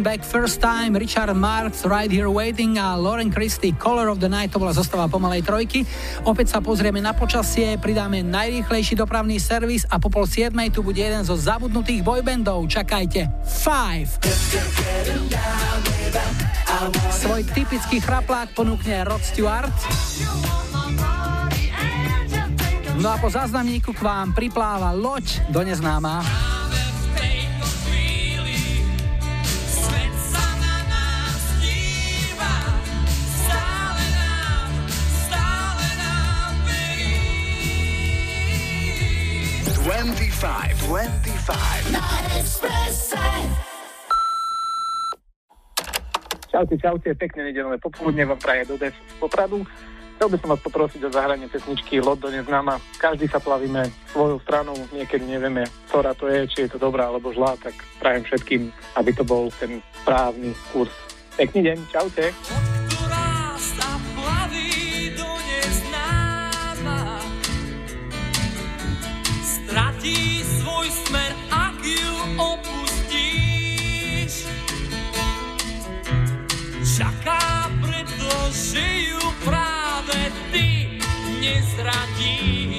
Robin Beck First Time, Richard Marx Right Here Waiting a Lauren Christie Color of the Night to bola zostava pomalej trojky. Opäť sa pozrieme na počasie, pridáme najrýchlejší dopravný servis a po pol siedmej tu bude jeden zo zabudnutých boybandov. Čakajte. Five. Svoj typický chraplák ponúkne Rod Stewart. No a po záznamníku k vám pripláva loď do neznáma. 25, 25. Na Expresse. Čaute, čaute, pekné nedelné popoludne vám praje do z Popradu. Chcel by som vás poprosiť o zahranie pesničky Lot do neznáma. Každý sa plavíme svojou stranou, niekedy nevieme, ktorá to je, či je to dobrá alebo zlá, tak prajem všetkým, aby to bol ten správny kurz. Pekný deň, čaute. ktorá estrade.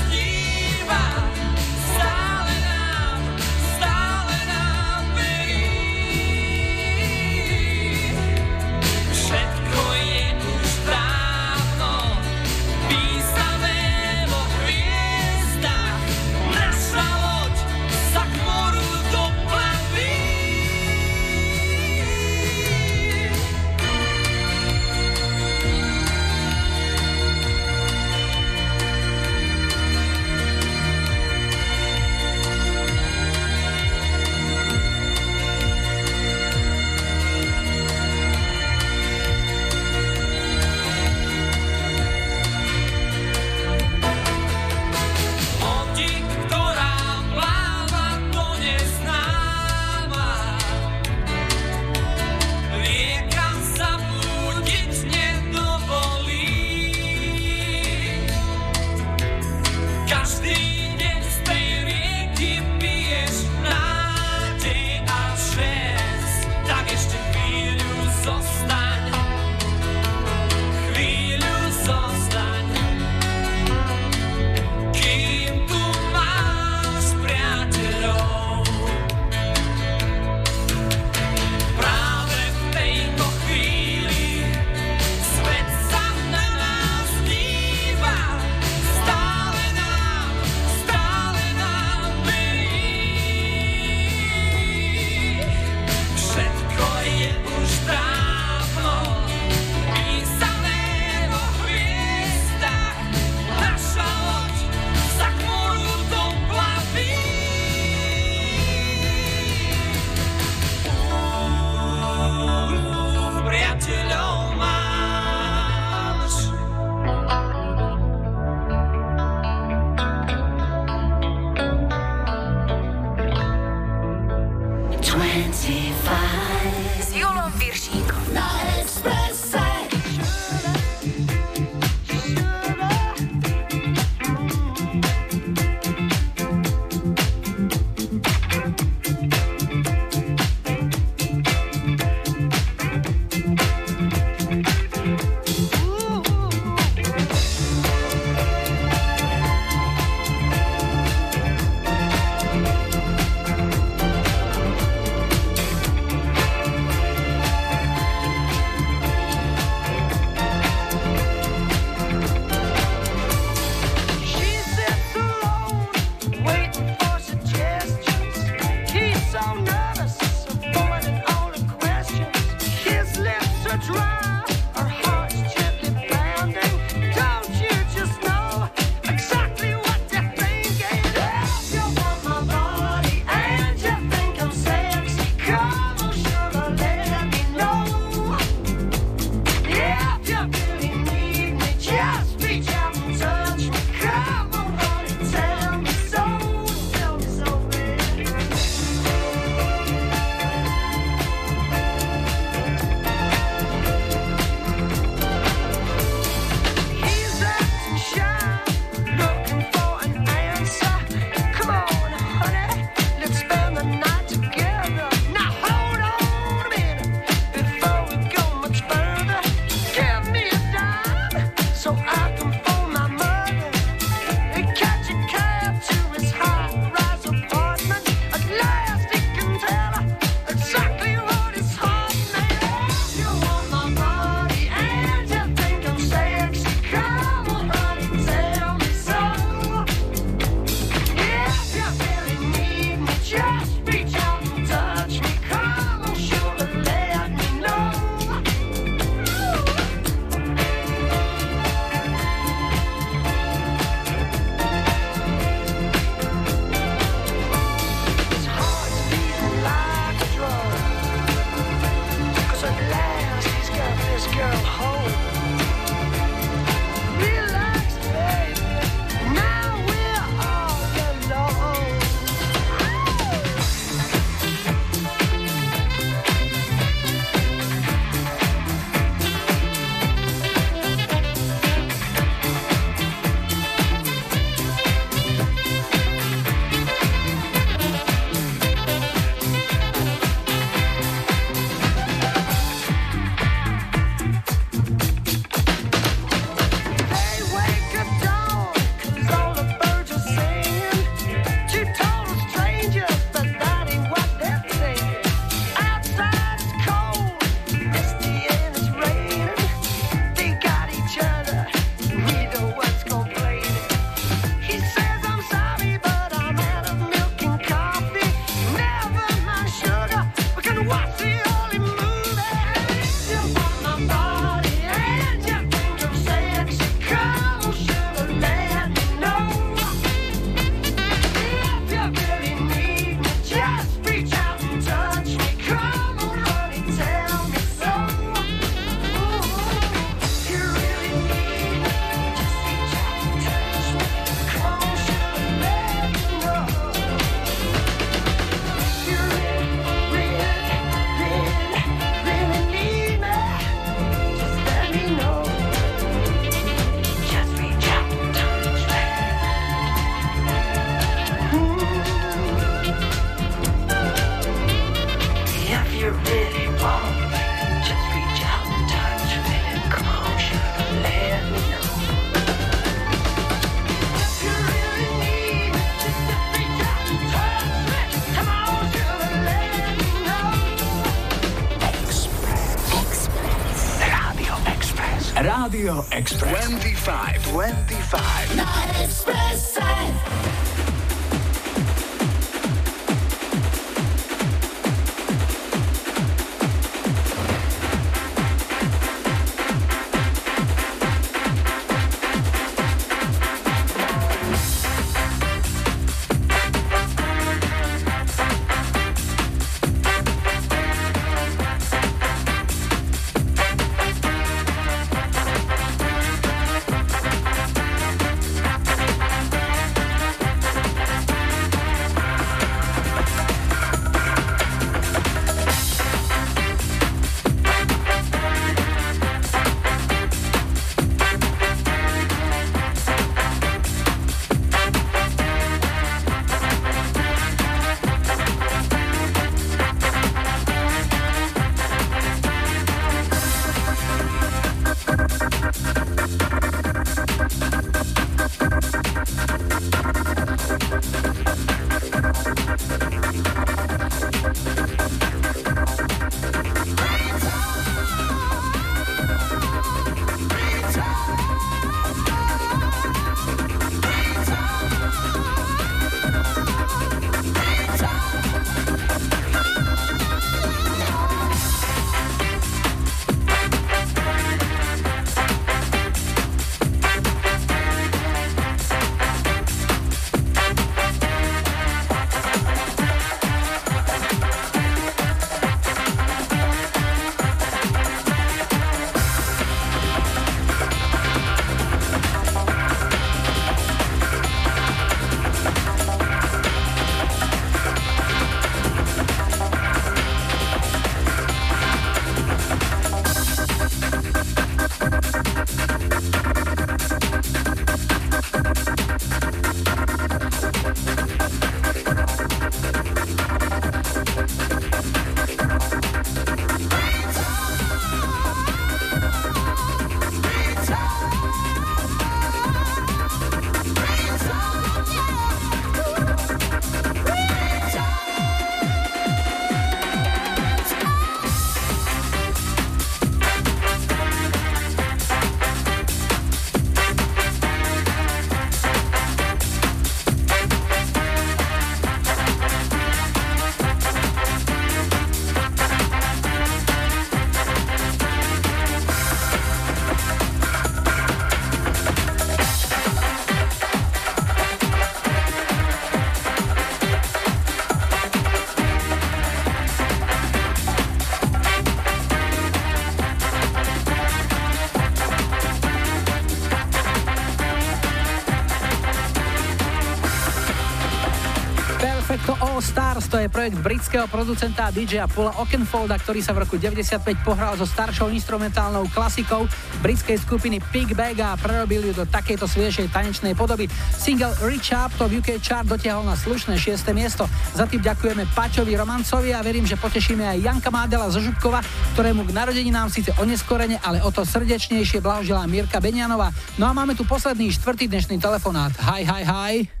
Je projekt britského producenta a DJ Paula Okenfolda, ktorý sa v roku 95 pohral so staršou instrumentálnou klasikou britskej skupiny Pig Bag a prerobil ju do takejto sviežej tanečnej podoby. Single Reach Up to v UK chart dotiahol na slušné 6. miesto. Za tým ďakujeme Paťovi Romancovi a verím, že potešíme aj Janka Mádela zo Župkova, ktorému k narodeninám síce oneskorene, ale o to srdečnejšie blahoželá Mirka Benianová. No a máme tu posledný štvrtý dnešný telefonát. Hi, hi, hi.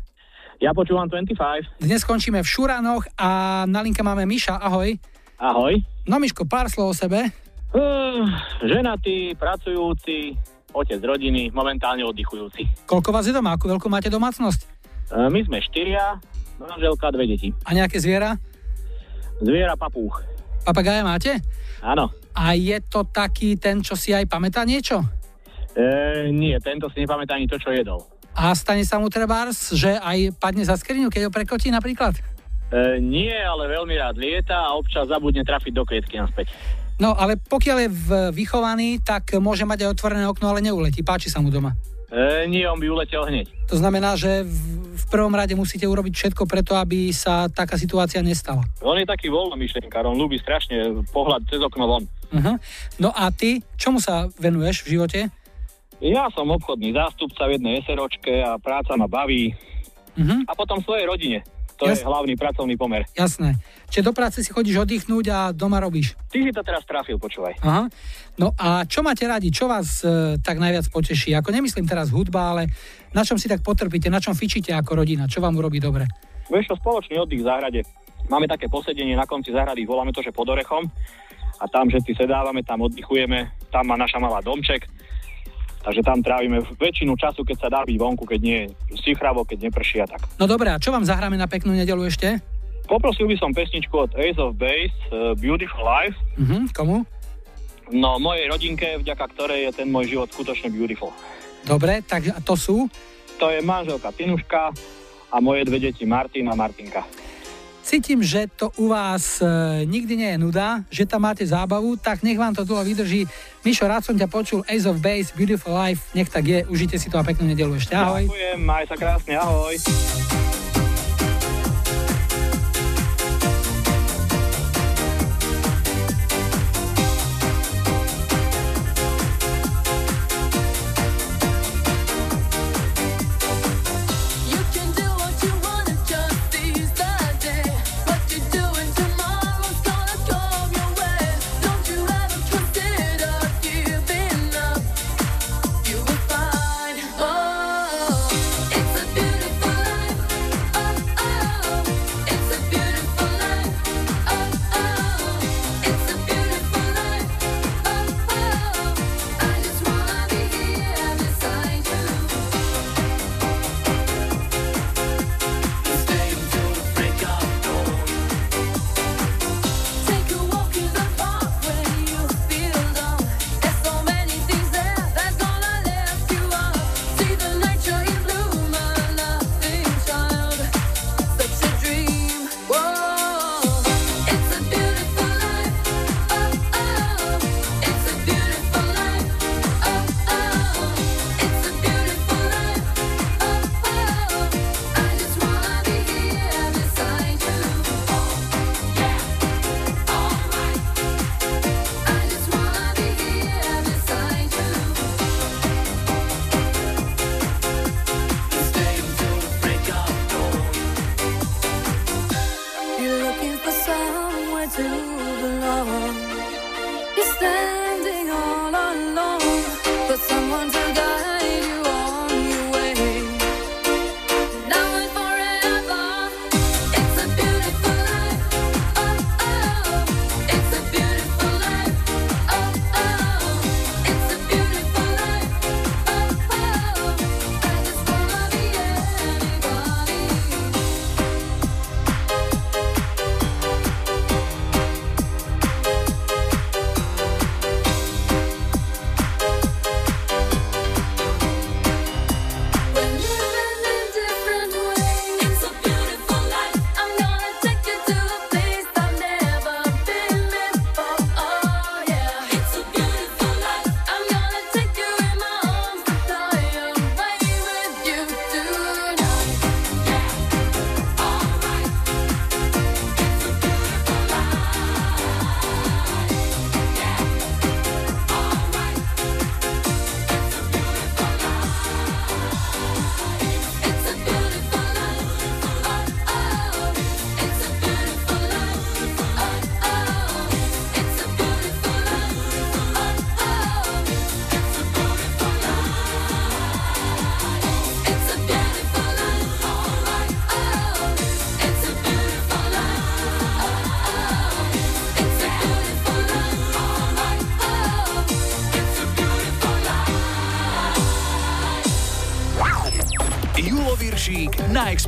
Ja počúvam 25. Dnes skončíme v Šuranoch a na linke máme Miša. Ahoj. Ahoj. No Miško, pár slov o sebe. Uh, ženatý, pracujúci, otec rodiny, momentálne oddychujúci. Koľko vás je doma? Akú veľkú máte domácnosť? Uh, my sme štyria, manželka, dve deti. A nejaké zviera? Zviera papúch. Papagája máte? Áno. A je to taký ten, čo si aj pamätá niečo? E, nie, tento si nepamätá ani to, čo jedol. A stane sa mu trebárs, že aj padne za skriňu, keď ho prekotí napríklad? E, nie, ale veľmi rád lieta a občas zabudne trafiť do klietky naspäť. No, ale pokiaľ je vychovaný, tak môže mať aj otvorené okno, ale neuletí. Páči sa mu doma. E, nie, on by uletel hneď. To znamená, že v, v prvom rade musíte urobiť všetko preto, aby sa taká situácia nestala. On je taký voľnomyšlenkár, on ľúbi strašne pohľad cez okno von. Uh-huh. No a ty, čomu sa venuješ v živote? Ja som obchodný zástupca v jednej SROčke a práca ma baví. Uh-huh. A potom svojej rodine. To Jas- je hlavný pracovný pomer. Jasné. Čiže do práce si chodíš oddychnúť a doma robíš. Ty si to teraz trafil, počúvaj. Aha. No a čo máte radi? Čo vás e, tak najviac poteší? Ako nemyslím teraz hudba, ale na čom si tak potrpíte? Na čom fičíte ako rodina? Čo vám urobí dobre? Vieš čo, spoločný oddych v záhrade. Máme také posedenie na konci záhrady, voláme to, že pod orechom. A tam všetci sedávame, tam oddychujeme, tam má naša malá domček. Takže tam trávime väčšinu času, keď sa dá byť vonku, keď nie je sichravo, keď neprší a tak. No dobré, a čo vám zahráme na peknú nedelu ešte? Poprosil by som pesničku od Ace of Base, uh, Beautiful Life. Mhm, komu? No, mojej rodinke, vďaka ktorej je ten môj život skutočne beautiful. Dobre, tak to sú? To je manželka Tinuška a moje dve deti Martin a Martinka. Cítim, že to u vás e, nikdy nie je nuda, že tam máte zábavu, tak nech vám to dlho vydrží. Mišo, rád som ťa počul, Ace of Base, Beautiful Life, nech tak je, užite si to a peknú nedelu ešte. Ahoj. Ďakujem, maj sa krásne, ahoj.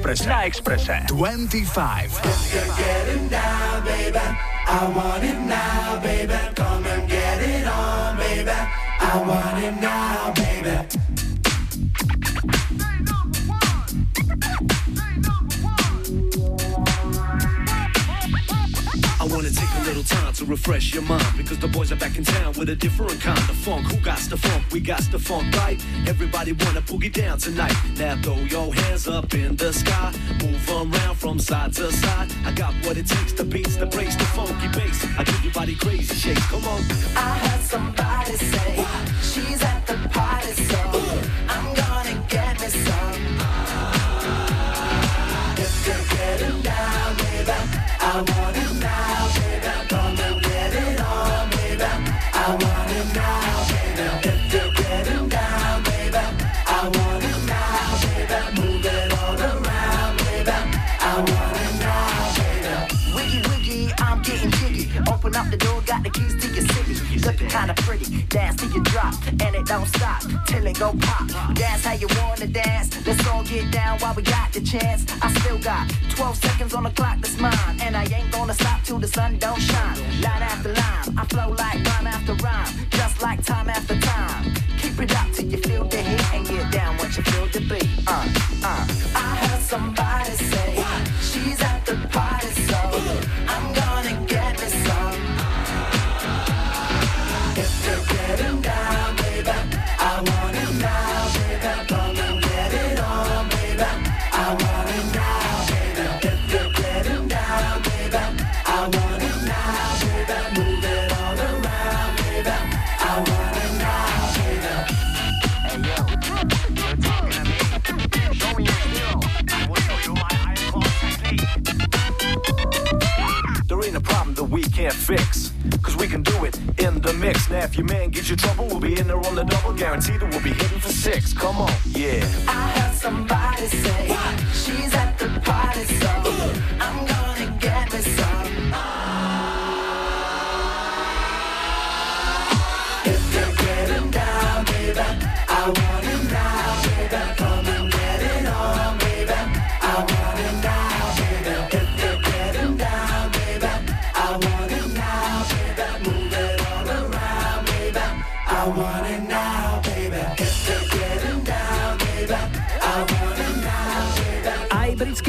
Na Exprese. Na Exprese. 25. Down. I want it now, baby. Come and get it on, baby. I want it now, baby. To refresh your mind because the boys are back in town with a different kind of funk. Who got the funk? We got the funk, right? Everybody wanna boogie down tonight. Now throw your hands up in the sky, move around from side to side. I got what it takes, the beats, the breaks, the funky bass. I give your body crazy shakes. Come on. I heard somebody say she's at the party, so I'm gonna get me some. Down, baby, I want Looking kinda pretty, dance till you drop, and it don't stop till it go pop. Dance how you wanna dance. Let's all get down while we got the chance. I still got 12 seconds on the clock that's mine, and I ain't gonna stop till the sun don't shine. Line after line, I flow like rhyme after rhyme, just like time after time. Keep it up till you feel the heat and get down once you feel the beat. Uh, uh. I heard somebody say she's at the party, fix. Cause we can do it in the mix. Now, if your man gives you trouble, we'll be in there on the double. Guaranteed that we'll be hitting for six. Come on, yeah. I heard somebody say she's at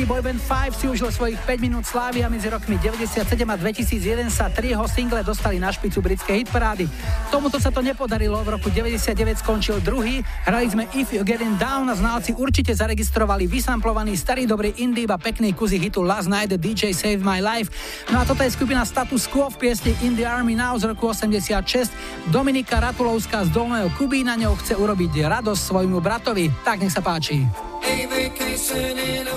Aj britský boyband Five si užil svojich 5 minút slávy a medzi rokmi 97 a 2001 sa tri jeho single dostali na špicu britskej hitparády. Tomuto sa to nepodarilo, v roku 99 skončil druhý, hrali sme If You Getting Down a znalci určite zaregistrovali vysamplovaný starý dobrý indie a pekný kuzy hitu Last Night the DJ Saved My Life. No a toto je skupina Status Quo v piesni In the Army Now z roku 86. Dominika Ratulovská z Dolného Kubína ňou chce urobiť radosť svojmu bratovi. Tak nech sa páči. A vacation in a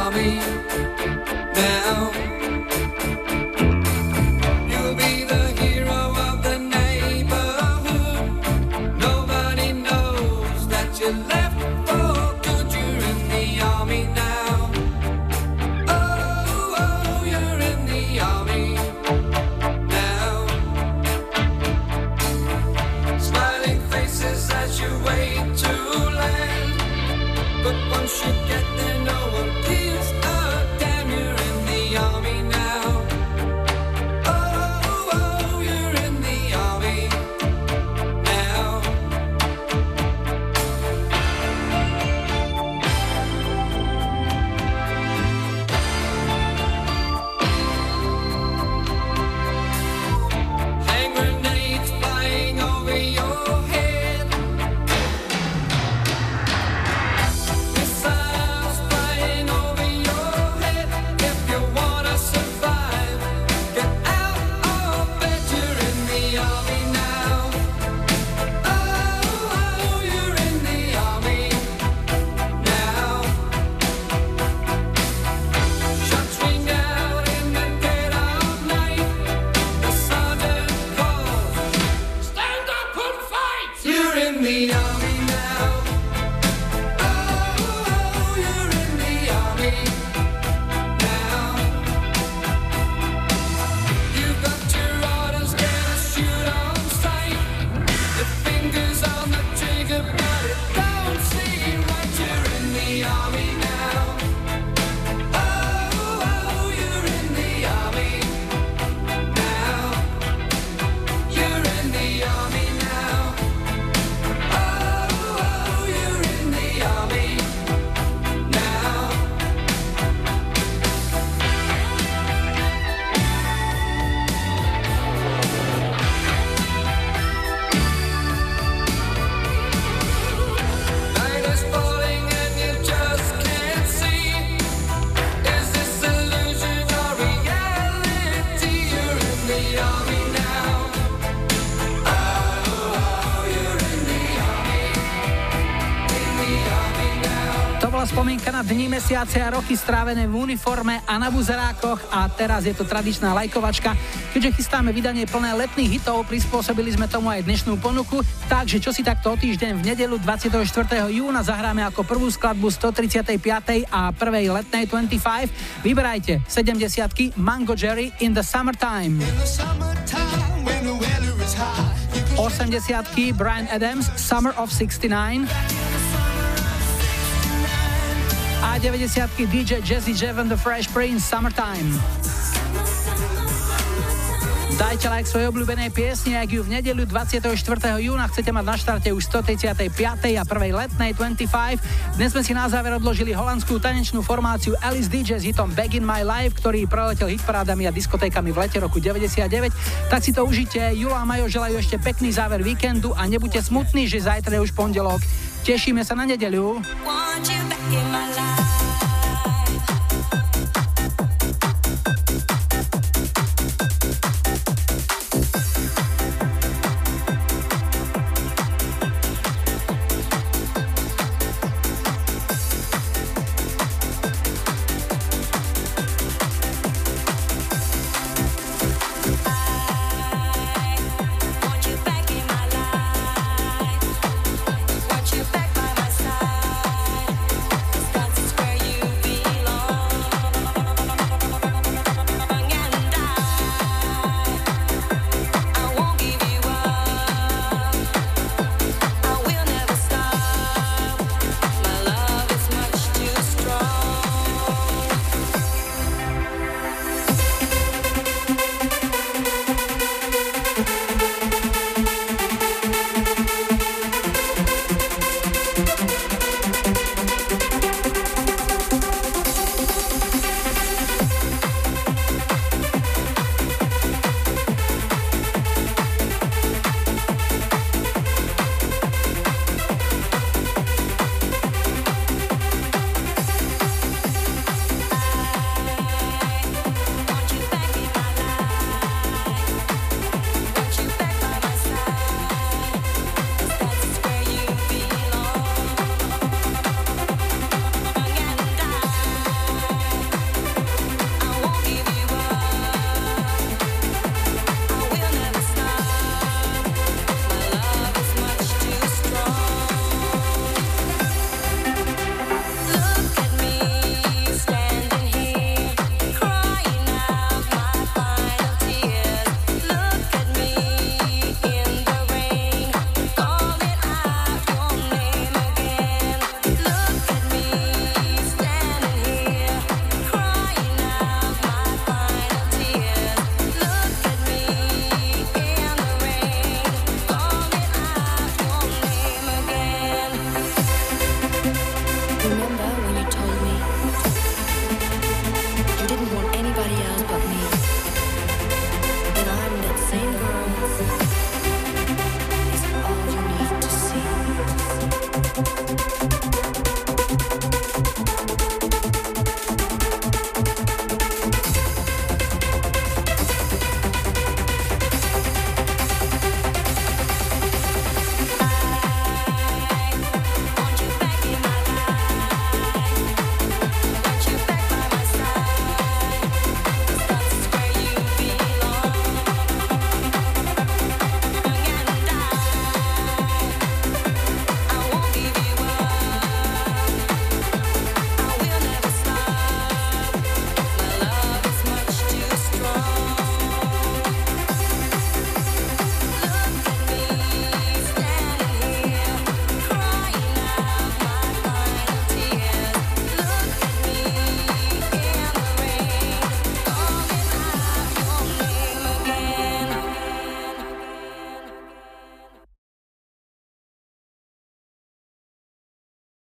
in the army now. Mesiace a roky strávené v uniforme a na buzerákoch a teraz je to tradičná lajkovačka. Keďže chystáme vydanie plné letných hitov, prispôsobili sme tomu aj dnešnú ponuku, takže čo si takto o týždeň v nedelu 24. júna zahráme ako prvú skladbu 135. a prvej letnej 25. Vyberajte 70 Mango Jerry in the Summertime. 80 Brian Adams Summer of 69 90 DJ Jazzy Jeff and the Fresh Prince Summertime. Dajte like svojej obľúbenej piesni, ak ju v nedeľu 24. júna chcete mať na štarte už 135. a prvej letnej 25. Dnes sme si na záver odložili holandskú tanečnú formáciu Alice DJ s hitom Back in My Life, ktorý preletel hitparádami a diskotékami v lete roku 99. Tak si to užite. Julo a Majo želajú ešte pekný záver víkendu a nebuďte smutní, že zajtra je už pondelok. Tešíme sa na nedeľu.